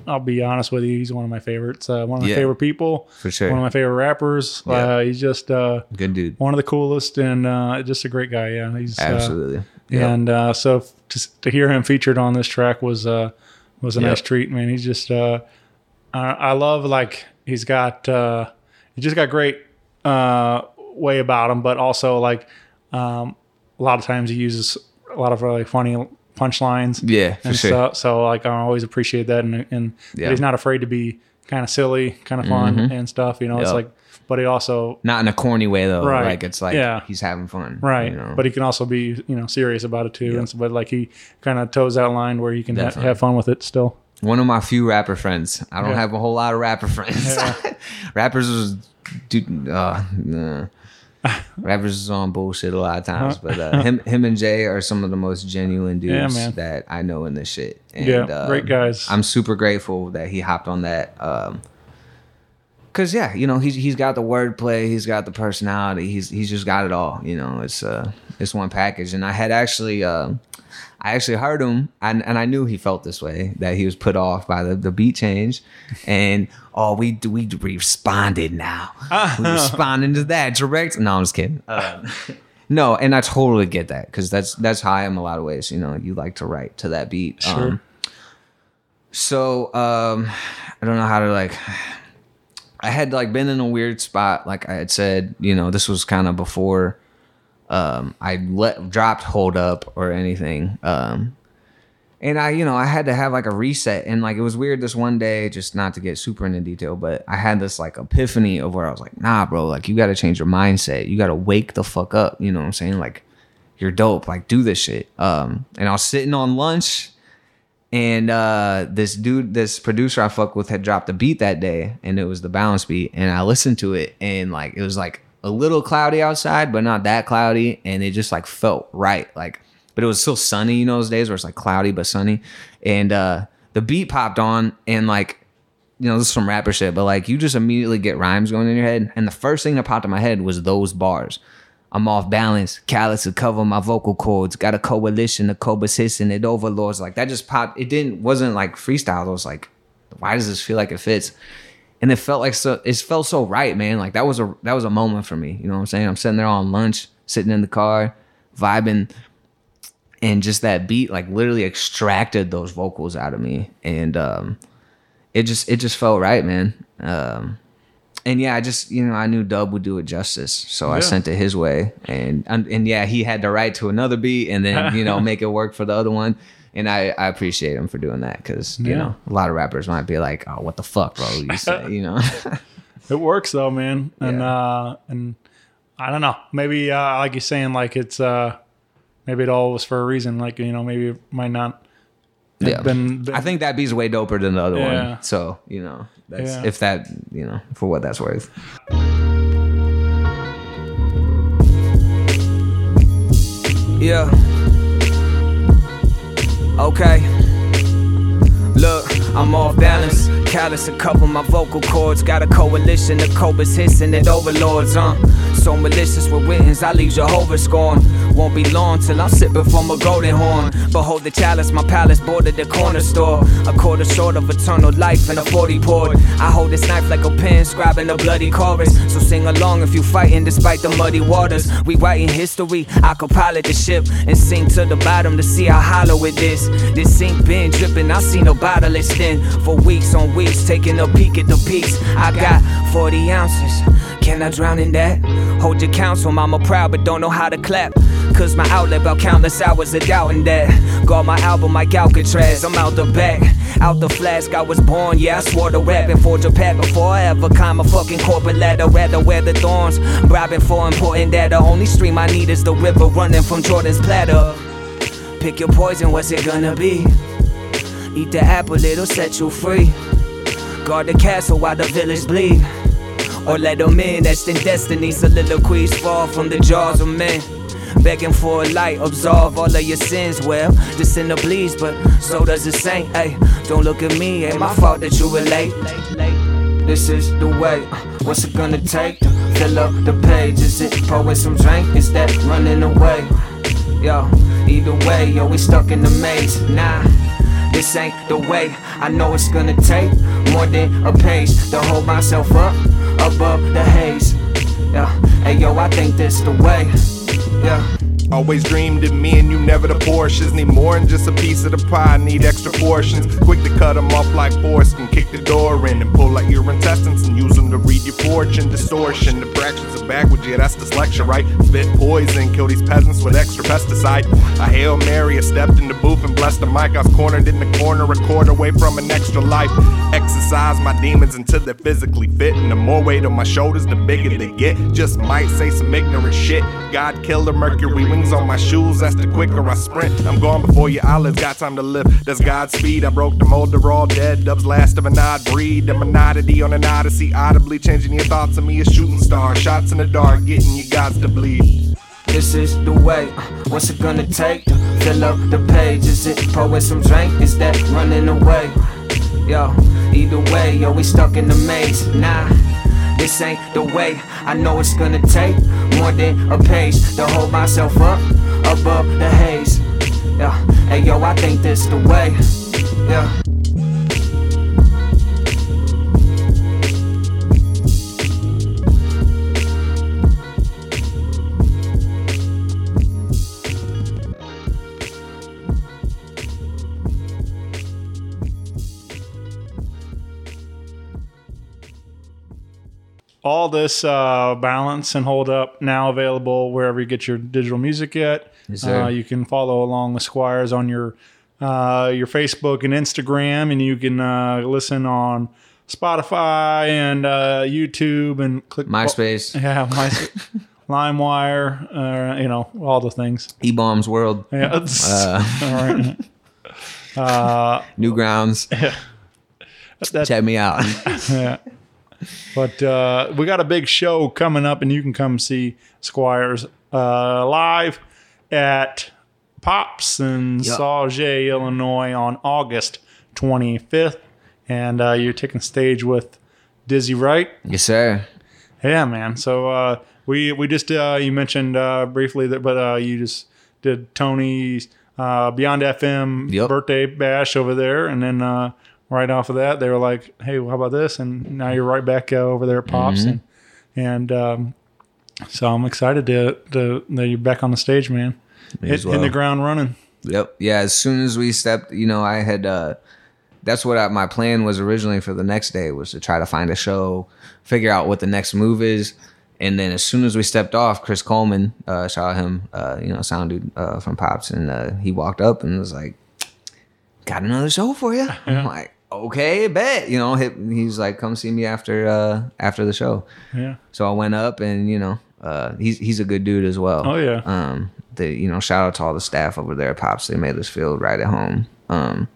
I'll be honest with you. He's one of my favorites. Uh, one of my Yeah. favorite people. For sure. One of my favorite rappers. Yeah. Uh, he's just uh, Good dude. one of the coolest and uh, just a great guy. Yeah, he's uh, Absolutely. And uh, so to, to hear him featured on this track was uh, was a Yep. nice treat, man. He's just uh, I, I love like he's got uh, he just got great uh, way about him, but also like um, a lot of times he uses a lot of really funny punchlines. Yeah, for and sure. so, so like I always appreciate that, and and Yeah. Mm-hmm. he's not afraid to be kind of silly, kind of fun and stuff. You know, it's like, but he also Not in a corny way though. Right. Like it's like Yeah. he's having fun. Right, You know? but he can also be you know serious about it too. Yeah. And so, but like he kind of toes that line where you can ha- have fun with it still. one of my few rapper friends. I don't Yeah. have a whole lot of rapper friends. Rappers was dude uh nah. Rappers is on bullshit a lot of times, but uh, him him and Jay are some of the most genuine dudes Yeah, that I know in this shit. And, Yeah, great um, guys. I'm super grateful that he hopped on that. Um, Cause yeah, you know he's he's got the wordplay, he's got the personality, he's he's just got it all. You know, it's uh it's one package. And I had actually uh, I actually heard him, and, and I knew he felt this way that he was put off by the, the beat change, and oh we we responded now, we responding to that direct. No, I'm just kidding. Uh, no, and I totally get that because that's that's how I am a lot of ways. You know, you like to write to that beat. Sure. Um, so um, I don't know how to like. I had like been in a weird spot, like I had said. You know, this was kind of before um, I let dropped hold up or anything. Um, and I, you know, I had to have like a reset, and like it was weird this one day, just not to get super into detail, but I had this like epiphany of where I was like, nah, bro, like you got to change your mindset. You got to wake the fuck up. You know what I'm saying? Like you're dope. Like do this shit. Um, and I was sitting on lunch, and uh, this dude, this producer I fuck with, had dropped a beat that day, and it was the balance beat, and I listened to it, and like it was like a little cloudy outside, but not that cloudy, and it just like felt right, like. But it was still sunny, you know, those days where it's like cloudy but sunny, and uh, the beat popped on, and like you know, this is some rapper shit, but like you just immediately get rhymes going in your head. And the first thing that popped in my head was those bars. I'm off balance, callous to cover my vocal cords. Got a coalition of cobras hissing it overlords. Like that just popped. It didn't wasn't like freestyle. It was like, why does this feel like it fits? And it felt like so. It felt so right, man. Like that was a that was a moment for me. You know what I'm saying? I'm sitting there on lunch, sitting in the car, vibing, and just that beat like literally extracted those vocals out of me. And um, it just it just felt right, man. Um, and yeah, I just you know I knew Dub would do it justice, so I sent it his way, and, and and yeah, he had to write to another beat and then you know make it work for the other one, and I I appreciate him for doing that because you know a lot of rappers might be like, oh what the fuck, bro, you say, you know, It works though, man. And Yeah. uh and I don't know. Maybe uh like you're saying, like it's uh maybe it all was for a reason. Like, you know, maybe it might not yeah. been, been I think that beat's way doper than the other Yeah. one, so you know that's Yeah. if that you know for what that's worth. Yeah. Okay. Look, I'm off balance. Callous to cover my vocal cords. Got a coalition of cobras hissing at overlords, huh? So malicious with witness, I leave Jehovah scorn. Won't be long till I'm sipping from a golden horn. Behold the chalice, my palace bordered the corner store. A quarter short of eternal life and a 40 poured. I hold this knife like a pen, scribing a bloody chorus. So sing along if you fighting despite the muddy waters. We writing history, I could pilot the ship and sink to the bottom to see how hollow it is. This sink been dripping, I see a bottle extend for weeks on weeks, taking a peek at the peaks. I got 40 ounces. Can I drown in that? Hold your counsel, mama proud, but don't know how to clap. Cause my outlet about countless hours of doubting that. Got my album like Alcatraz, I'm out the back. Out the flask, I was born, yeah, I swore to rap and forge a path before I ever climb a fucking corporate ladder. Rather wear the thorns, bribing for important data. Only stream I need is the river running from Jordan's platter. Pick your poison, what's it gonna be? Eat the apple, it'll set you free. Guard the castle while the village bleed. Or let them in, that's in destiny. Soliloquies fall from the jaws of men. Begging for a light, absolve all of your sins. Well, the sinner bleeds, but so does the saint. Hey, don't look at me, ain't my fault that you relate. This is the way. What's it gonna take to fill up the page? Is it pour some drink? Is that running away? Yo, either way, yo, we stuck in the maze. Nah, this ain't the way. I know it's gonna take more than a page to hold myself up above the haze. Yeah, hey yo, I think this the way. Yeah. Always dreamed of me and you never the portions. Need more than just a piece of the pie, need extra portions. Quick to cut them off like foreskin, kick the door in and pull out your intestines and use them to read your fortune. Distortion, the fractions of backwards, yeah, that's dyslexia, right? Spit poison, kill these peasants with extra pesticide. A Hail Mary, I stepped in the booth and blessed the mic. I was cornered in the corner, a quarter away from an extra life. Exercise my demons until they're physically fit. And the more weight on my shoulders, the bigger they get. Just might say some ignorant shit. God killer, Mercury wings on my shoes, that's the quicker I sprint. I'm gone before your eyelids got time to live. That's Godspeed. I broke the mold, they're all dead. Dubs last of an odd breed. The monodity on an odyssey, audibly changing your thoughts of me a shooting star. Shots in the dark, getting your gods to bleed. This is the way. What's it gonna take to fill up the page? Is it pouring some drink? Is that running away? Yo, either way, yo, we stuck in the maze. Nah, this ain't the way. I know it's gonna take more than a page to hold myself up above the haze. Yeah, hey yo, I think this the way. Yeah. All this uh, balance and hold up now available wherever you get your digital music at. Yes, uh, you can follow along the Squires on your uh, your Facebook and Instagram, and you can uh, listen on Spotify and uh, YouTube and click MySpace. Yeah, MySpace. LimeWire, uh, you know, all the things. E Bombs World, Yeah. Uh. all right. Newgrounds. That- Check me out. yeah. But uh, we got a big show coming up, and you can come see Squires uh, live at Pops in Yep. Sauget, Illinois on August 25th. And uh, you're taking stage with Dizzy Wright. yes, sir. Yeah, man. So uh, we we just uh, you mentioned uh, briefly that, but uh, you just did Tony's uh, Beyond FM Yep. birthday bash over there, and then uh, right off of that, they were like, "Hey, well, how about this?" And now you're right back uh, over there at Pops, Mm-hmm. and and um, so I'm excited to, to that you're back on the stage, man. Hit, as Hitting the ground running. Yep. Yeah. As soon as we stepped, you know, I had. uh That's what I, my plan was originally for the next day was to try to find a show, figure out what the next move is, and then as soon as we stepped off, Chris Coleman, uh, shout out him, uh, you know, sound dude uh, from Pops, and uh, he walked up and was like, "Got another show for you." I'm like, "Okay, bet." You know, he's like, "Come see me after uh after the show." Yeah. So I went up and you know, uh, he's he's a good dude as well. Oh, yeah. Um, the you know, shout out to all the staff over there at Pops. They made us feel right at home. Um,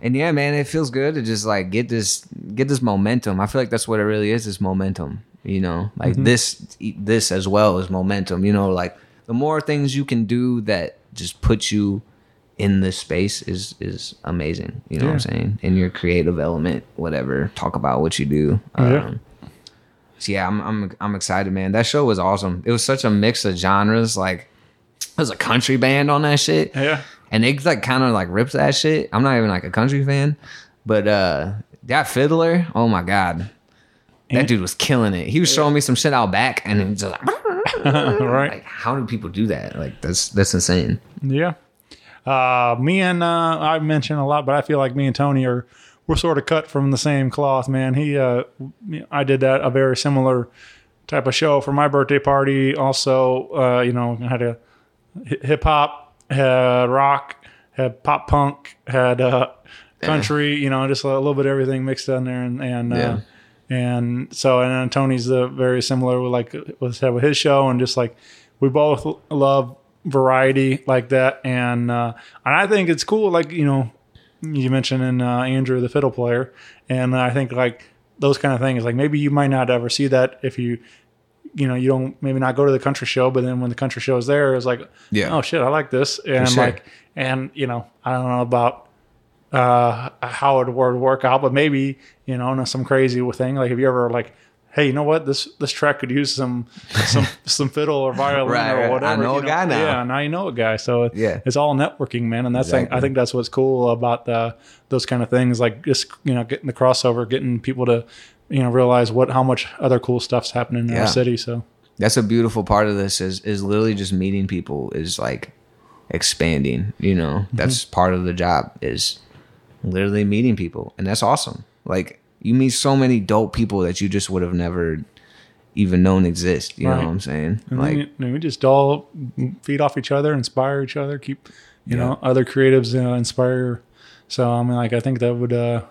and yeah, man, it feels good to just like get this get this momentum. I feel like that's what it really is. Is momentum. You know, like Mm-hmm. this this as well as momentum. You know, like the more things you can do that just put you in this space is is amazing. You know what I'm saying? In your creative element, whatever. Talk about what you do. Yeah. Um, so yeah, I'm I'm I'm excited, man. That show was awesome. It was such a mix of genres. Like, there's a country band on that shit, Yeah. and they like kind of like ripped that shit. I'm not even like a country fan, but uh that fiddler, oh my god, that dude was killing it. He was showing me some shit out back, and it's just like, right. like, how do people do that? Like, that's that's insane. Yeah. Uh, me and uh, I mentioned a lot, but I feel like me and Tony are we're sort of cut from the same cloth, man. He, uh, I did that a very similar type of show for my birthday party. Also, uh, you know, had a hip hop, had rock, had pop punk, had uh, country. You know, just a little bit of everything mixed in there, and and. Uh, and so, and Tony's uh, very similar with like with with his show, and just like we both love variety like that, and uh, and I think it's cool. Like you know, you mentioned in uh, Andrew the fiddle player, and I think like those kind of things. Like maybe you might not ever see that if you, you know, you don't maybe not go to the country show, but then when the country show is there, it's like, Yeah. oh shit, I like this, and sure. like, and you know, I don't know about uh, how it would work out, but maybe you know, no- some crazy thing. Like, if you ever like, hey, you know what, this this track could use some some some fiddle or violin Right, or right. I know a guy now. Yeah, now you know a guy. So Yeah. it's all networking, man, and that's like, I think that's what's cool about the those kind of things. Like just you know, getting the crossover, getting people to you know realize what how much other cool stuff's happening in Yeah. our city. So that's a beautiful part of this is is literally just meeting people is like expanding you know that's mm-hmm. part of the job is literally meeting people and that's awesome like you meet so many dope people that you just would have never even known exist you know what i'm saying And like know, we just all feed off each other, inspire each other, keep you know other creatives uh, inspire. So I mean, like I think that would, uh,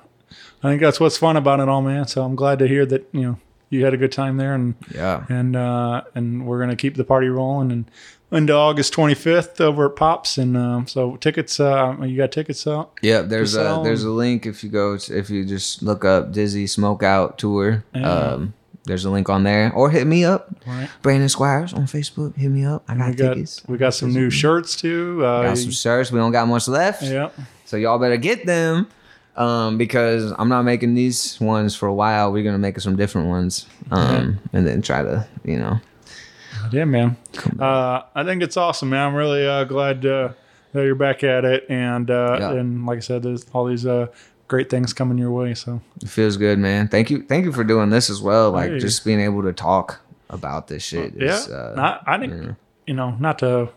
I think that's what's fun about it all, man. So I'm glad to hear that you know you had a good time there, and yeah and uh, and we're gonna keep the party rolling and. Into August 25th over at Pops, and um, so tickets. Uh, you got tickets out? yeah there's a there's a link if you go to, if you just look up dizzy smokeout tour um there's a link on there or hit me up Right. brandon squires on facebook hit me up i got We got tickets we got some new shirts too. Uh, got some shirts we don't got much left yeah, So y'all better get them. Um, because I'm not making these ones for a while. We're gonna make some different ones. Um, and then try to, you know. Yeah, man. Uh, I think it's awesome, man. I'm really uh, glad uh, that you're back at it, and uh, Yeah. and like I said, there's all these uh, great things coming your way. So It feels good, man. Thank you. Thank you for doing this as well. Like Hey. just being able to talk about this shit. yeah, Is, uh, not, I think yeah. you know not to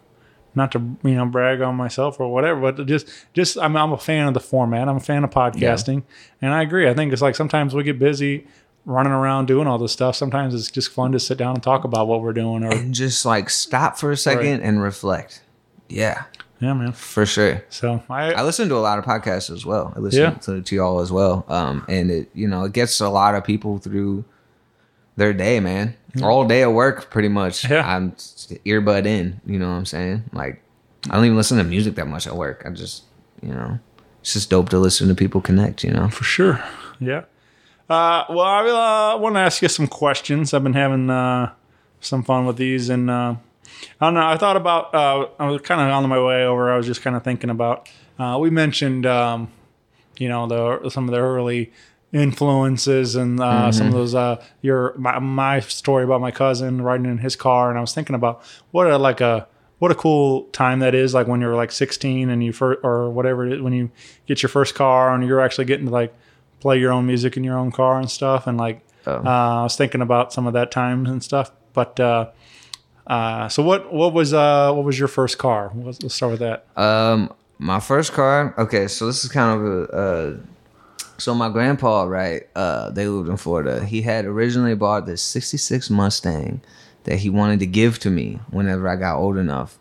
not to you know brag on myself or whatever, but just just I'm, I'm a fan of the format. I'm a fan of podcasting, and I agree. I think it's like sometimes we get busy running around doing all this stuff. Sometimes it's just fun to sit down and talk about what we're doing. Or and just like stop for a second and reflect. Yeah, yeah, man. for sure. So I I listen to a lot of podcasts as well. I listen Yeah. to, to y'all as well. Um, and it, you know, it gets a lot of people through their day, man. all day at work, pretty much. Yeah. I'm earbud in. You know what I'm saying? Like, I don't even listen to music that much at work. I just, you know, it's just dope to listen to people connect. You know. For sure. Yeah. Uh, well, I uh, want to ask you some questions. I've been having uh, some fun with these, and uh, I don't know. I thought about. Uh, I was kind of on my way over. I was just kind of thinking about. Uh, we mentioned, um, you know, the some of the early influences and uh, some of those. Uh, your my, my story about my cousin riding in his car, and I was thinking about what a like a what a cool time that is. Like when you're like 16 and you first or whatever it is when you get your first car and you're actually getting to like play your own music in your own car and stuff. And like, uh, I was thinking about some of that times and stuff. But uh, uh, so what? What was uh, what was your first car? Let's, let's start with that. Um, my first car. Okay, so this is kind of a. Uh, so my grandpa, right? Uh, they lived in Florida. He had originally bought this '66 Mustang that he wanted to give to me whenever I got old enough.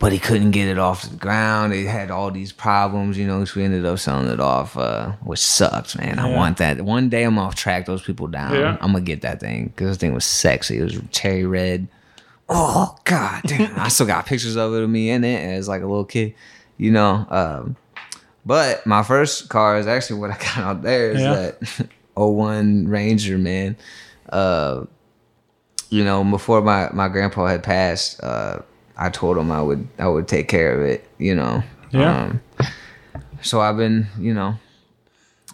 But he couldn't get it off the ground. It had all these problems, you know. So we ended up selling it off, uh, which sucks, man. I want that. One day I'm gonna track those people down. Yeah. I'm gonna get that thing because this thing was sexy. It was cherry red. Oh God, damn! I still got pictures of it of me in it as like a little kid, you know. Um, but my first car is actually what I got out there is Yeah. that 01 Ranger, man. Uh, you know, before my my grandpa had passed, uh, I told him I would I would take care of it, you know. Yeah. Um, so I've been, you know,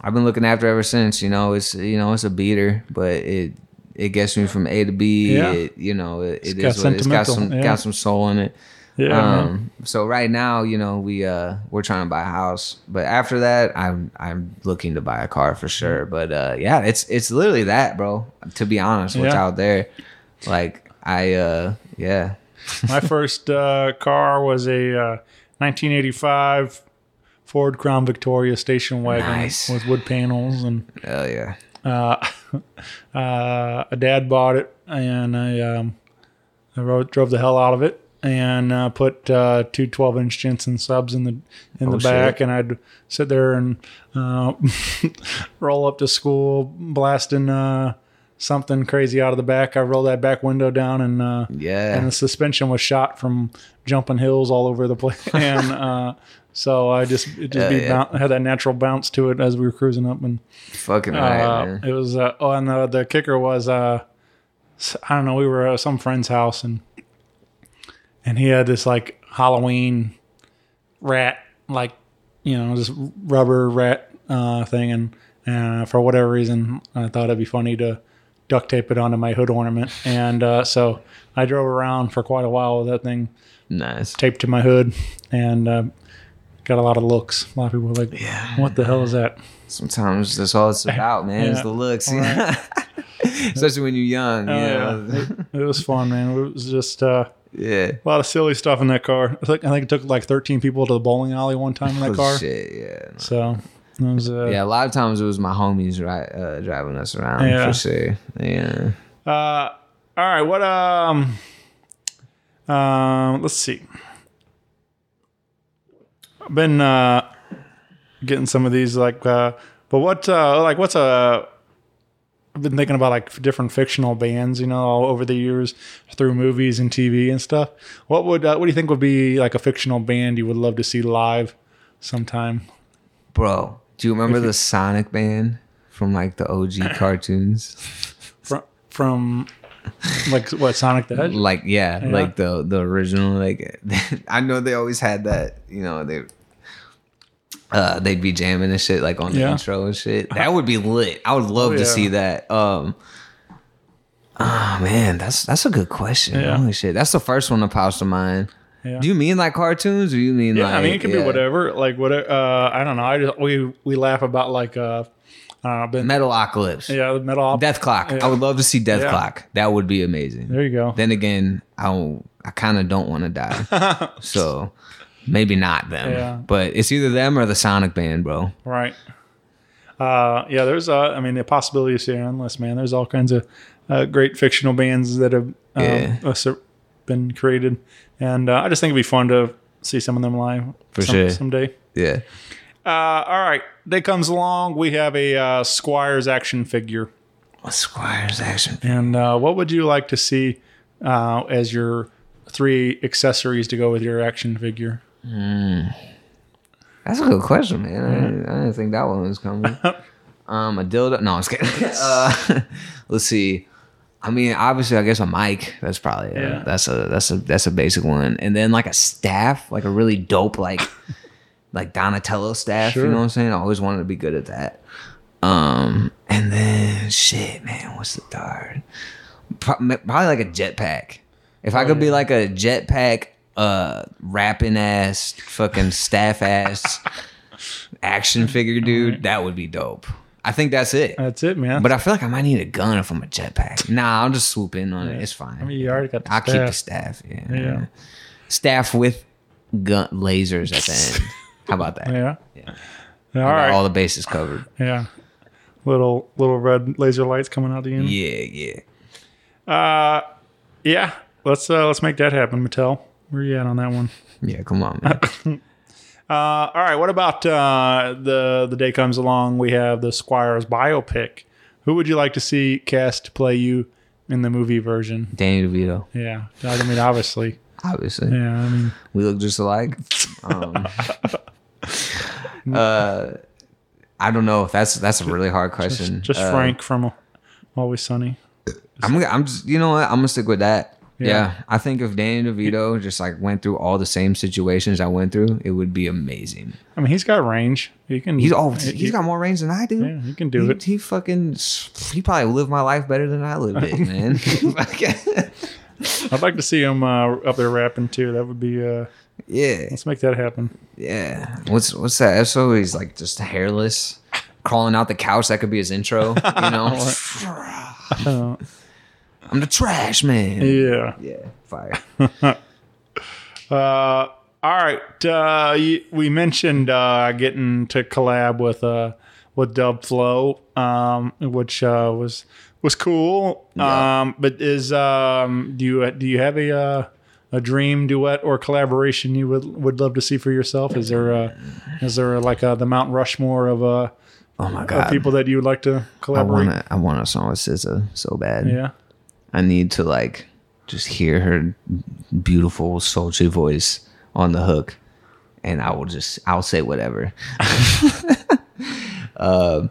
I've been looking after ever since. You know, it's you know it's a beater, but it it gets me from A to B. Yeah. It, you know, it, it got is it's got some yeah. got some soul in it. Yeah. Um, so right now, you know, we uh we're trying to buy a house, but after that, I'm I'm looking to buy a car for sure. But uh yeah, it's it's literally that, bro. To be honest, what's Yeah. out there, like I uh yeah, My first uh, car was a uh, 1985 Ford Crown Victoria station wagon Nice. with wood panels, and hell yeah, uh, uh, a dad bought it, and I um, I rode, drove the hell out of it, and uh, put uh, two 12 inch Jensen subs in the in the Oh, back, shit. and I'd sit there and uh, roll up to school blasting uh, something crazy out of the back. I rolled that back window down, and uh, yeah. and the suspension was shot from jumping hills all over the place, and uh, so I just it just be yeah. boun- had that natural bounce to it as we were cruising up, and Fucking right, uh, man. it was uh, oh, and the, the kicker was uh, I don't know, we were at some friend's house, and and he had this like Halloween rat, like you know, this rubber rat uh, thing, and uh, for whatever reason, I thought it'd be funny to duct tape it onto my hood ornament, and uh, so I drove around for quite a while with that thing Nice. taped to my hood, and uh, got a lot of looks. A lot of people were like, "What the hell is that?" Sometimes that's all it's about, man. It's Yeah. the looks, especially when you're young. You Uh, know? it, it was fun, man. It was just uh, yeah. a lot of silly stuff in that car. I think I think it took like 13 people to the bowling alley one time in that Oh, car. shit, yeah. So was uh, Yeah, a lot of times it was my homies ri- uh, driving us around Yeah. for sure. Yeah. Uh, all right, what um, um, let's see. I've been uh, getting some of these like, uh, but what uh, like what's a I've been thinking about like different fictional bands, you know, all over the years through movies and TV and stuff. What would uh, what do you think would be like a fictional band you would love to see live sometime? Bro, do you remember the Sonic band from like the OG cartoons? From from like what Sonic the Hedgehog? Like yeah, Yeah. like the the original like I know they always had that, you know, they uh they'd be jamming and shit like on the Yeah. intro and shit. That would be lit. I would love Oh, to see that. Um Oh man, that's that's a good question. Yeah. Holy shit. That's the first one that pops to mind. Yeah. Do you mean like cartoons or you mean Yeah, like I mean it can be whatever. Like whatever. Uh, I don't know. I just we we laugh about like uh, I don't know. Been, Metalocalypse. yeah, metal. Dethklok. Yeah. I would love to see Death Yeah. Clock. That would be amazing. There you go. Then again, I I kind of don't want to die. so maybe not them. Yeah. But it's either them or the Sonic band, bro. Right. Uh, yeah, there's uh, I mean the possibilities here are endless, man. There's all kinds of uh, great fictional bands that have um, Yeah. Been created, and uh, I just think it'd be fun to see some of them live For some- sure. someday. Yeah. Uh, all right, day comes along. We have a uh, Squires action figure. A Squires action. And uh, what would you like to see uh, as your three accessories to go with your action figure? That's a good question, man. I, didn't, I didn't think that one was coming. um, a dildo. No, I'm just kidding. uh, let's see. I mean, obviously, I guess a mic. That's probably a, Yeah. that's a that's a that's a basic one. And then like a staff, like a really dope like like Donatello staff. You know what I'm saying? I always wanted to be good at that. Um, and then shit, man, what's the third? Probably like a jetpack. If I could be like a jetpack, uh, rapping ass, fucking staff ass action figure dude, that would be dope. I think that's it. That's it, man. But I feel like I might need a gun if I'm a jetpack. Nah, I'll just swoop in on it. It's fine. I mean, you already got the I'll keep the staff. staff. Yeah. Yeah. Staff with gun lasers at the end. How about that? Yeah. Yeah. All I got. All the bases covered. yeah. Little little red laser lights coming out the end. Yeah, yeah. Uh, yeah. Let's uh let's make that happen, Mattel. Where you at on that one? Yeah, come on, man. Uh, all right. What about uh, the the day comes along? We have the Squires biopic. Who would you like to see cast play you in the movie version? Danny DeVito. Yeah, I mean, obviously. Obviously. Yeah, I mean, We look just alike. Um, uh, I don't know. That's that's a really hard question. just Uh, Frank from Always Sunny. I'm I'm just you know what I'm gonna stick with that. Yeah. Yeah. I think if Danny DeVito just like went through all the same situations I went through, it would be amazing. I mean, he's got range. He can. He's oh, he- he's got more range than I do. Yeah, he can do he, it. He fucking he probably lived my life better than I lived it, man. I'd like to see him uh, up there rapping too. That would be. Uh, yeah, let's make that happen. yeah. What's what's that episode? He's like just hairless, crawling out the couch. That could be his intro. You know, I'm the trash man. yeah. Yeah, fire. Uh, all right. Uh, we mentioned uh, getting to collab with uh, with Dub Flow, um, which uh, was was cool. Yeah. Um, but is um, do you do you have a uh, a dream duet or collaboration you would would love to see for yourself? Is there a, is there like a, the Mount Rushmore of uh Oh my of god, people that you would like to I collaborate? want I want a song with SZA so bad. Yeah. I need to like just hear her beautiful sultry voice on the hook, and I will just I'll say whatever. um,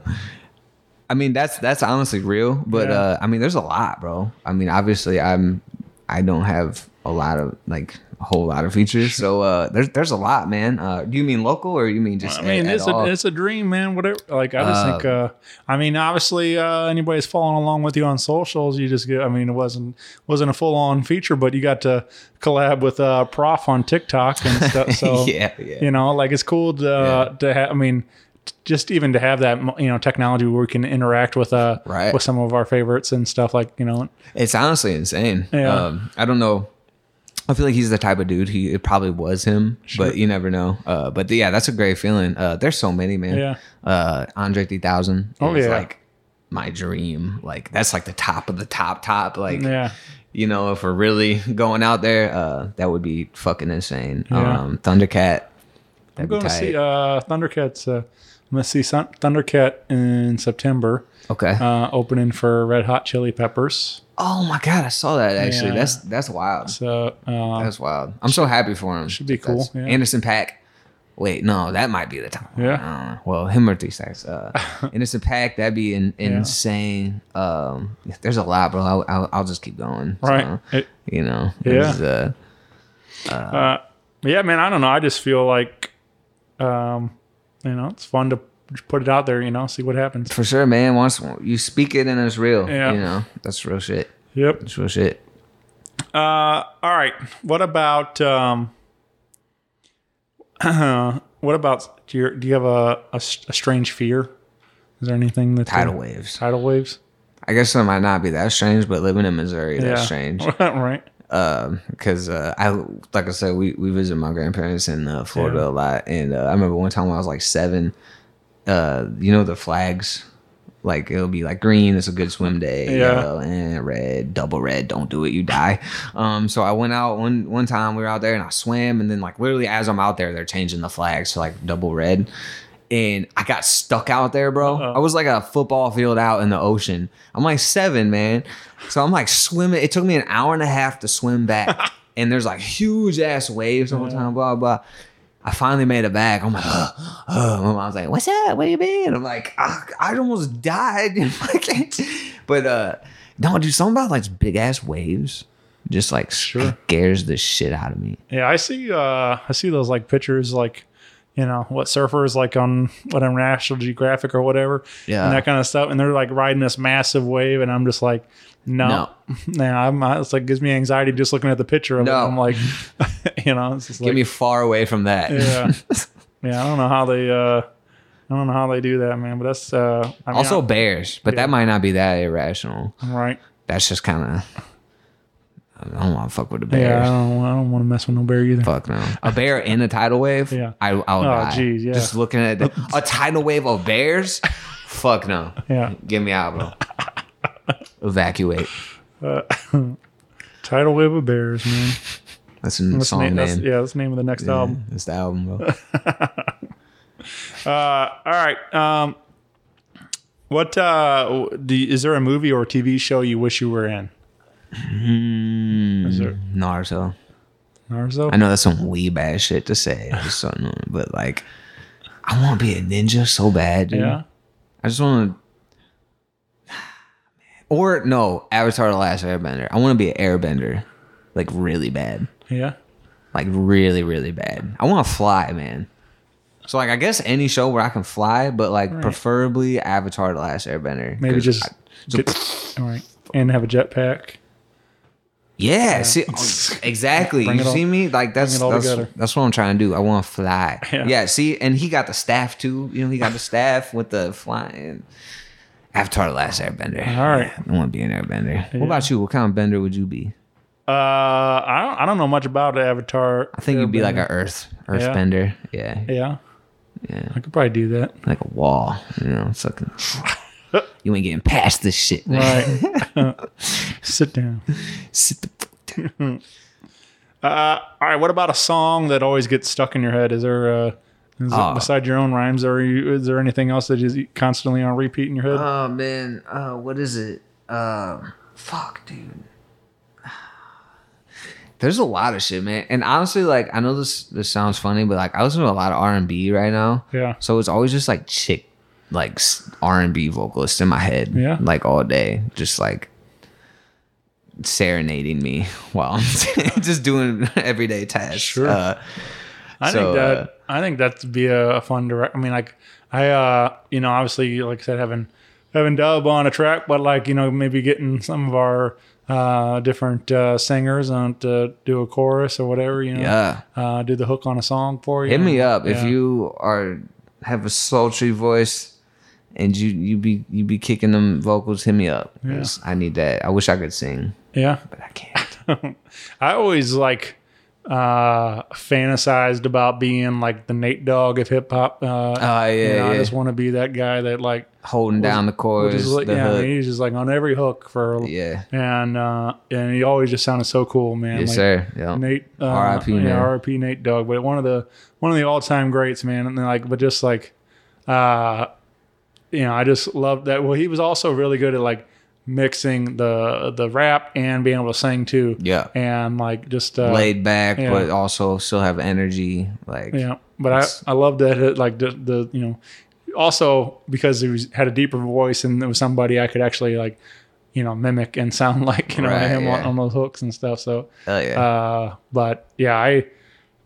I mean that's that's honestly real, but Yeah. uh, I mean there's a lot, bro. I mean obviously I'm I don't have a lot of like a whole lot of features, so uh, there's there's a lot, man. Uh, do you mean local or you mean just? I mean, at- at it's a all? it's a dream, man. Whatever. Like I just think. Uh, I mean, obviously, uh, anybody's following along with you on socials, you just get. I mean, it wasn't wasn't a full on feature, but you got to collab with uh, Prof on TikTok and stuff. So Yeah, yeah. you know, like it's cool to uh, to have. I mean. t- Just even to have that, you know, technology where we can interact with uh Right. with some of our favorites and stuff like you know, It's honestly insane. Yeah. Um, I don't know. I feel like he's the type of dude. He it probably was him, but you never know. Uh, but yeah, that's a great feeling. Uh, there's so many, man. Yeah. Uh, Andre 3000 Oh, is yeah. like my dream. Like that's like the top of the top top. Like yeah, you know, if we're really going out there, uh, that would be fucking insane. Yeah. Um, Thundercat. I'm going to see uh, Thundercats. Uh, I'm going to see Thundercat in September, Okay. uh, opening for Red Hot Chili Peppers. oh my god, I saw that actually. Yeah. That's that's wild. So uh, That's wild. I'm so happy for him. should be cool, yeah. Anderson .Paak. Wait, no, that might be the top. one. Yeah. Uh, well, him or three stacks. Uh, Anderson .Paak, that'd be in, insane. Um, there's a lot, bro. I'll, I'll, I'll just keep going. So, right. It- you know. Yeah. it's, Uh, uh, yeah, man. I don't know. I just feel like, um, you know, it's fun to put it out there. You know, see what happens. for sure, man. Once you speak it and it's real, Yeah. you know, that's real shit. Yep. That's real shit. Uh, all right. What about um, what about do you do you have a a strange fear? Is there anything that Tidal waves. Tidal waves. I guess it might not be that strange, but living in Missouri, that's yeah. strange. right. because uh, I like I said we we visit my grandparents in uh, Florida Yeah. a lot, and uh, I remember one time when I was like seven. Uh, you know the flags, like it'll be like green, it's a good swim day. Yeah. Yellow and red, double red, don't do it, you die. Um, so I went out one one time we were out there and I swam, and then like literally as I'm out there, they're changing the flags to like double red. and I got stuck out there, bro. I was like a football field out in the ocean. I'm like seven, man. So I'm like swimming. It took me an hour and a half to swim back, and there's like huge ass waves all the time. Blah blah. I finally made it back. I'm like, oh, oh. my mom's like, "What's up? What Where you been?" I'm like, "Ah, I almost died. but uh, no, dude, something about like big ass waves just like Sure. scares the shit out of me. Yeah, I see. Uh, I see those like pictures, like you know what surfers like on whatever National Geographic or whatever, Yeah. and that kind of stuff, and they're like riding this massive wave, and I'm just like, no, No. nah, I'm it's like gives me anxiety just looking at the picture of it. No. I'm like, you know, it's just Get like, me far away from that. yeah, yeah. I don't know how they, uh, I don't know how they do that, man. But that's uh, I mean, Also I- bears, but Yeah. that might not be that irrational. right. That's just kind of. I don't want to fuck with a bear. Yeah, I don't, I don't want to mess with no bear either. Fuck no. A bear in a tidal wave? Yeah. I, I'll Oh, die. geez, yeah. Just looking at the, a tidal wave of bears? Fuck no. Yeah, Get me out, bro. Evacuate. tidal wave of bears, man. That's a That's song name, name. that's, yeah, that's the name of the next Yeah, album. That's the album, bro. Uh, all right. Um, what uh, do you- is there a movie or TV show you wish you were in? Is there Naruto. Naruto? I know that's some wee bad shit to say, but like, I want to be a ninja so bad, dude. Yeah. I just want to. Or no, Avatar: The Last Airbender. I want to be an airbender, like really bad, Yeah. like really, really bad. I want to fly, man. So like, I guess any show where I can fly, but like preferably Avatar: The Last Airbender. Maybe 'Cause just I- get, all right, and have a jetpack. yeah, see, exactly. Bring You it all- see me? Like that's it all that's, together. that's what I'm trying to do. I want to fly. Yeah. Yeah. See, and he got the staff too. You know, he got the staff with the flying. Avatar: The Last Airbender. All right. I want to be an airbender. What about you? What kind of bender would you be? Uh, I don't, I don't know much about Avatar. I think you'd be like a earth earthbender. Yeah. yeah. Yeah. I could probably do that. Like a wall. You know, like you ain't getting past this shit. Right. Sit down. Sit the fuck down. Uh, all right. What about a song that always gets stuck in your head? Is there uh, is it, besides your own rhymes, are you, is there anything else that is constantly on repeat in your head? Oh man, uh, what is it? Um, fuck, dude. There's a lot of shit, man. And honestly, like I know this this sounds funny, but like I listen to a lot of R and B right now. Yeah. So it's always just like chick, like R and B vocalists in my head. Yeah. Like all day, just like serenading me while I'm just doing everyday tasks. Sure. Uh, I So, think that uh, I think that'd be a, a fun direct. I mean, like I, uh, you know, obviously, like I said, having having Dub on a track, but like you know, maybe getting some of our uh, different uh, singers on to do a chorus or whatever. You know, Yeah. uh, do the hook on a song for you. Hit me up if you are have a sultry voice and you you be you be kicking them vocals. Hit me up. 'cause I need that. I wish I could sing, Yeah, but I can't. I always like uh fantasized about being like the Nate Dogg of hip hop. Uh, Oh yeah, you know, I just want to be that guy that like Holding down the chorus, is like, the yeah, hook. he's just like on every hook for yeah. and uh and he always just sounded so cool, man. Yes, like, sir. Yeah. Nate, uh, R.I.P. yeah. R.I.P. Nate Dogg, but one of the one of the all time greats, man. And then like, but just like, uh, you know, I just loved that. Well, he was also really good at like mixing the the rap and being able to sing too. Yeah. and like just uh, Laid back, yeah. but also still have energy. Like Yeah, but I I love that it, like the the you know also because he was had a deeper voice and it was somebody I could actually like you know mimic and sound like you know Right, him on, yeah. on those hooks and stuff. So hell yeah. uh, but yeah, I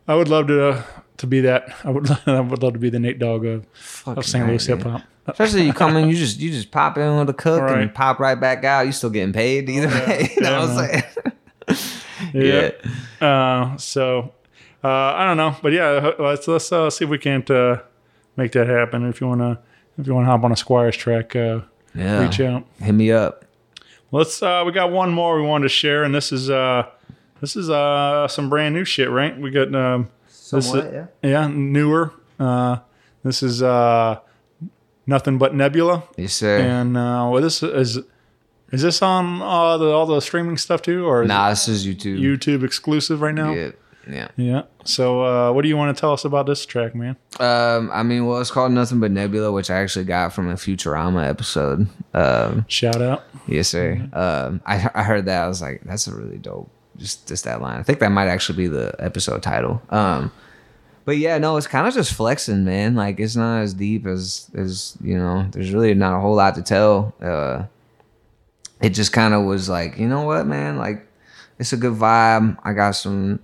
I would love to to be that. I would I would love to be the Nate Dogg of, Fucking of St. Louis hip hop. Especially you come in, you just you just pop in with a cook Right. and pop right back out. You still getting paid either way. You know Yeah, what I'm saying? Yeah. Uh, so uh, I don't know, but yeah, let's let's uh, see if we can't uh, make that happen. If you wanna if you wanna hop on a Squires track, uh, Yeah. reach out. Hit me up. Let's uh we got one more we wanted to share and this is uh this is uh some brand new shit, right? We got um this Somewhat, is, yeah, newer. Uh this is uh Nothing But Nebula. Yes, sir. And uh well this is is this on uh the all the streaming stuff too or is Nah, this is YouTube. YouTube exclusive right now? Yeah. Yeah. Yeah. So, uh, what do you want to tell us about this track, man? Um, I mean, well, it's called Nothing But Nebula, which I actually got from a Futurama episode. Um, Shout out. yes, sir. Um, I I heard that I was like, that's a really dope. Just just that line. I think that might actually be the episode title. Um, but yeah, no, it's kind of just flexing, man. Like it's not as deep as as you know. There's really not a whole lot to tell. Uh, it just kind of was like, you know what, man? Like it's a good vibe. I got some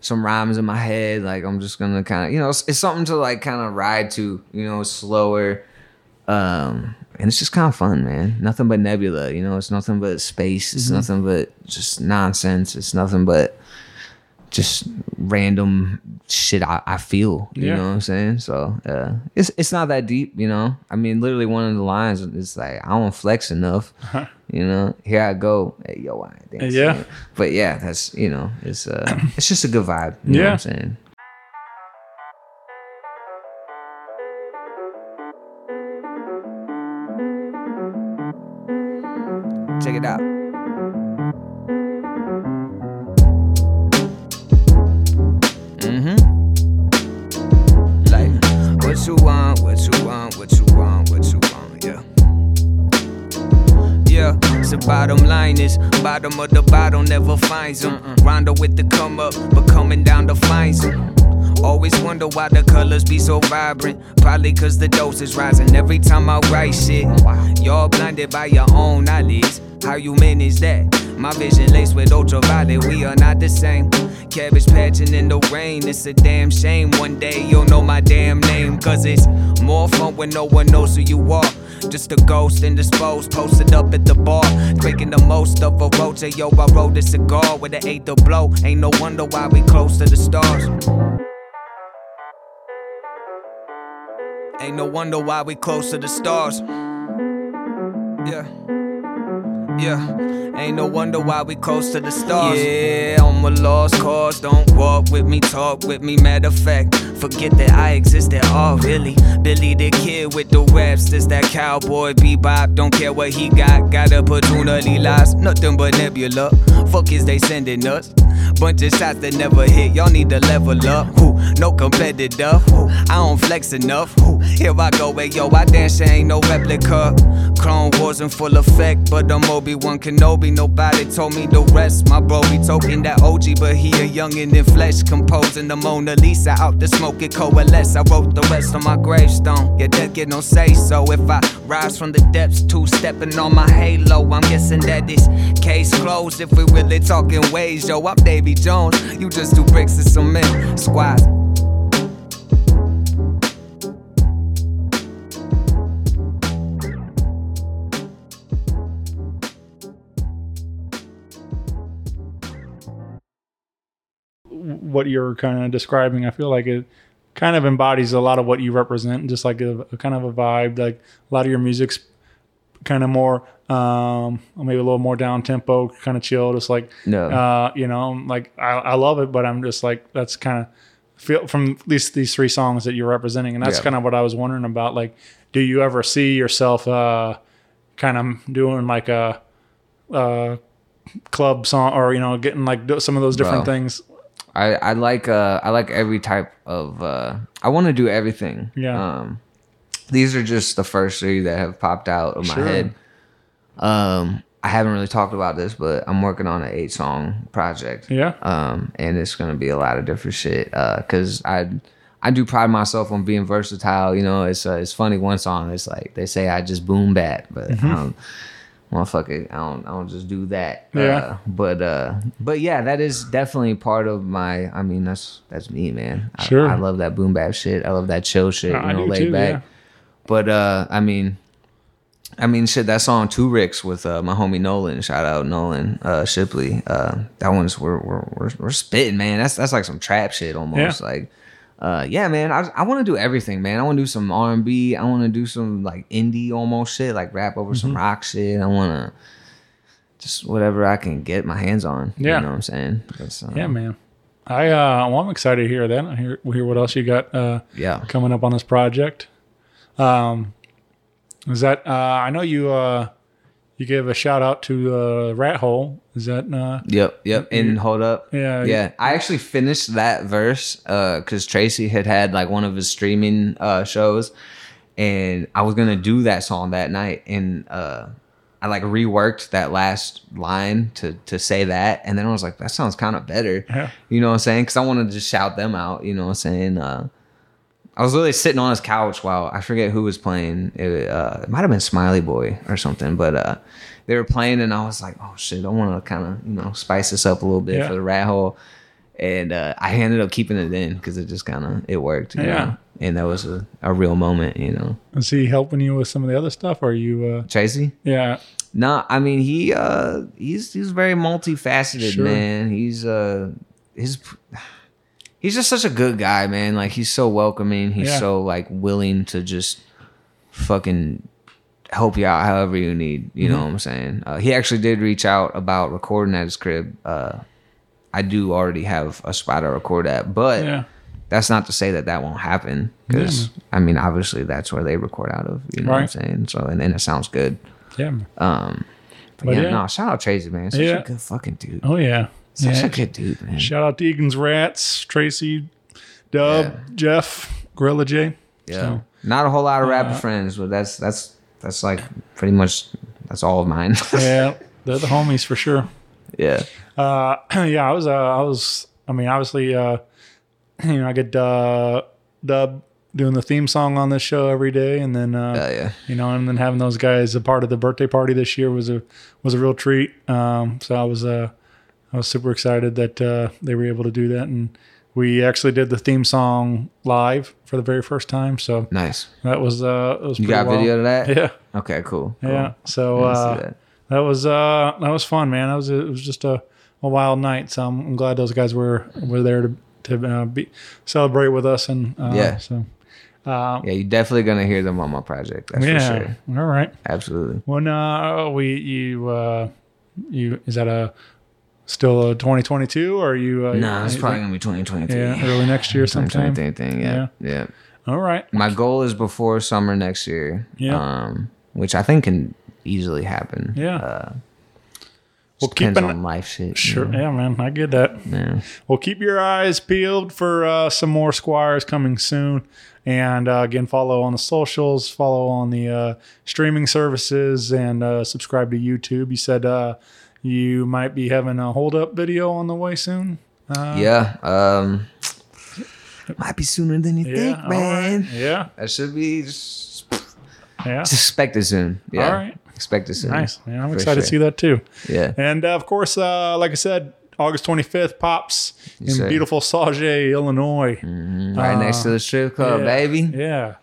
some rhymes in my head. Like I'm just gonna kind of, you know, it's, it's something to like kind of ride to. You know, slower. Um, and it's just kind of fun, man. Nothing but nebula. You know, it's nothing but space. It's nothing but just nonsense. It's nothing but just random shit I, I feel. You Yeah. know what I'm saying? So uh, it's it's not that deep. You know, I mean, literally one of the lines is like, I don't flex enough. You know, here I go. Hey, yo, I ain't dancing. Yeah. But yeah, that's you know, it's uh, it's just a good vibe. You know Yeah. what I'm saying? Bottom of the bottle never finds them. Rondo with the come up, but coming down to finds them. Always wonder why the colors be so vibrant. Probably cause the dose is rising every time I write shit. Oh, Y'all blinded by your own eyelids. How you manage that? My vision laced with ultraviolet, we are not the same. Cabbage patching in the rain, it's a damn shame. One day you'll know my damn name, cause it's more fun when no one knows who you are. Just a ghost and disposed, posted up at the bar. Making the most of a road. Yo, I rolled a cigar with an eighth to blow. Ain't no wonder why we close to the stars. Ain't no wonder why we close to the stars. Yeah. Yeah, ain't no wonder why we close to the stars. Yeah, I'm a lost cause. Don't walk with me, talk with me. Matter of fact, forget that I exist at all, really. Billy the kid with the raps, this that cowboy bebop. Don't care what he got, got opportunity lies. Nothing but nebula. Fuck is they sending us? Bunch of shots that never hit. Y'all need to level up. Who? No competitor. Who? I don't flex enough. Who? Here I go, hey yo, I dance, ain't no replica. Clone Wars in full effect, but I'm Obi-Wan Kenobi. Nobody told me the rest. My bro be talking that OG, but he a youngin' in flesh. Composing the Mona Lisa out the smoke, it coalesce. I wrote the rest on my gravestone. Yeah, that get no say so. If I rise from the depths, two stepping on my halo, I'm guessing that this case closed. If we really talking ways, yo, I'm Davy Jones. You just do bricks and cement. Squad. what you're kind of describing, I feel like it kind of embodies a lot of what you represent, just like a, a kind of a vibe. Like a lot of your music's kind of more, um, maybe a little more down tempo, kind of chill, just like, No. uh, you know, like I, I love it, but I'm just like that's kind of feel from at least these three songs that you're representing, and that's Yeah. kind of what I was wondering about. Like, do you ever see yourself uh, kind of doing like a, uh club song or you know getting like some of those different Bro. things I, I like uh I like every type of uh I want to do everything. Yeah. Um these are just the first three that have popped out of my Sure. head. Um I haven't really talked about this, but I'm working on an eight song project. Yeah. Um and it's gonna be a lot of different shit. Uh cause I I do pride myself on being versatile. You know, it's uh, it's funny. One song, it's like they say I just boom bap, but Mm-hmm. I don't, motherfucker, I don't, I don't just do that. Yeah. Uh, but uh, but yeah, that is definitely part of my. I mean, that's that's me, man. I, Sure. I love that boom bap shit. I love that chill shit. I you know, do laid too, back. yeah. But uh, I mean, I mean, shit. That song "Two Ricks" with uh, my homie Nolan. Shout out Nolan uh, Shipley. Uh, that one's we're we're we're, we're spitting, man. That's that's like some trap shit almost. Yeah. Like, uh, yeah, man. I I want to do everything, man. I want to do some R and B. I want to do some like indie almost shit, like rap over some Mm-hmm. rock shit. I want to just whatever I can get my hands on. Yeah. you know what I'm saying. Uh, Yeah, man. I uh, well, I'm excited to hear that. I hear hear what else you got uh, yeah. coming up on this project. Um, is that uh, I know you uh, you gave a shout out to uh, Rat Hole. Is that uh, Yep, yep. And hold up. Yeah, yeah. I actually finished that verse because Tracy had had like one of his streaming uh, shows, and I was gonna do that song that night, and uh, I like reworked that last line to to say that, and then I was like, that sounds kind of better. Yeah. You know what I'm saying? Because I wanted to just shout them out. You know what I'm saying? I was literally sitting on his couch while I forget who was playing. It, uh, it might have been Smiley Boy or something, but uh, they were playing, and I was like, "Oh shit, I want to kind of you know spice this up a little bit Yeah. for the rat hole." And uh, I ended up keeping it in because it just kind of it worked. You Yeah. know? and that was a, a real moment. You know, is he helping you with some of the other stuff? Or are you? Uh, Tracy. yeah, No, I mean he uh he's he's very multifaceted, Sure. man. He's uh his he's just such a good guy, man. Like he's so welcoming. He's Yeah. so like willing to just fucking help you out however you need. You Mm-hmm. know what I'm saying? Uh, he actually did reach out about recording at his crib. Uh, I do already have a spot to record at, but yeah, that's not to say that that won't happen because I mean obviously that's where they record out of. You know Right. what I'm saying? So and, and it sounds good. yeah. Um, but, But yeah, yeah. no, shout out Tracy, man. Such Yeah. a good fucking dude. Oh yeah, Such yeah. a good dude, man. Shout out to Egan's Rats, Tracy, Dub, Yeah. Jeff, Gorilla J. yeah, So, uh, not a whole lot of rapper friends, but that's that's that's like pretty much that's all of mine. yeah, they're the homies for sure. yeah, Uh, yeah, I was, uh, I was, I mean, obviously, uh, you know, I get uh, Dub doing the theme song on this show every day, and then, uh, uh, yeah, you know, and then having those guys a part of the birthday party this year was a was a real treat. Um, so I was, uh, I was super excited that uh, they were able to do that, and we actually did the theme song live for the very first time. So nice. that was, uh, it was You pretty got wild. video of that? Yeah. Okay, cool. cool. Yeah. So I didn't see uh, that. that was uh that was fun, man. That was it was just a, a wild night. So I'm, I'm glad those guys were were there to to uh, be celebrate with us and uh, Yeah. So yeah, you're definitely gonna hear them on my project. That's yeah. for sure. All right. Absolutely. When uh we you uh you is that a still a 2022 or are you uh, Nah, it's probably gonna be 2023. yeah early next year sometime. 2023 thing. Yeah, yeah. All right. My goal is before summer next year. Yeah. Um, which I think can easily happen. Yeah. Uh, Well, keep an- on life shit. you Sure. know? Yeah, man. I get that. Yeah. Well, keep your eyes peeled for uh, some more Squires coming soon. And uh, again, follow on the socials, follow on the uh, streaming services, and uh, subscribe to YouTube. You said uh, you might be having a hold up video on the way soon. Uh, Yeah. Um, might be sooner than you yeah, think, man. right. Yeah, That should be just, yeah. just expect it soon. Yeah. All right. Expect it soon. Nice. Yeah, I'm For excited to see that too. Yeah. And uh, of course, uh, like I said, August 25th pops in sir. beautiful Sauget, Illinois. Right next to the strip club, Yeah, baby. Yeah.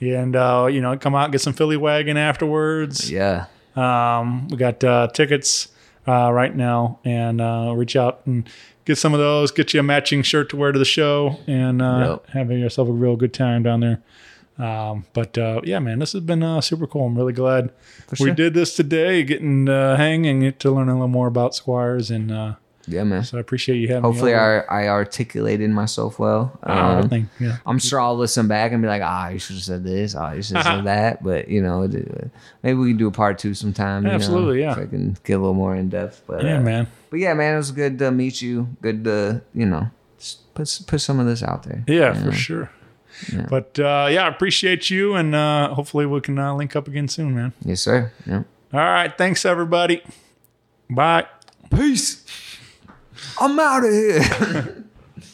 And, uh, you know, come out and get some Philly wagon afterwards. Yeah. Um, we got uh, tickets uh, right now, and uh, reach out and get some of those. Get you a matching shirt to wear to the show, and uh, Yep. have yourself a real good time down there. Um, but uh, yeah, man, this has been uh, super cool. I'm really glad we did this today, getting uh, hang get to learn a little more about Squires, and uh, Yeah, man. so I appreciate you having. Hopefully, me over. I, I articulated myself well. Oh, Um, everything. Yeah. I'm sure I'll listen back and be like, ah, you should have said this. Ah, you should have said that. But, you know, maybe we can do a part two sometime. you know, Absolutely, yeah. So I can get a little more in depth. But, Yeah, uh, man. But yeah, man, it was good to meet you. Good to, you know, put, put some of this out there. Yeah, for know? sure. But uh, yeah, I appreciate you, and uh, hopefully we can uh, link up again soon, man. Yes, sir. Yeah. All right, thanks everybody. Bye. Peace. I'm out of here.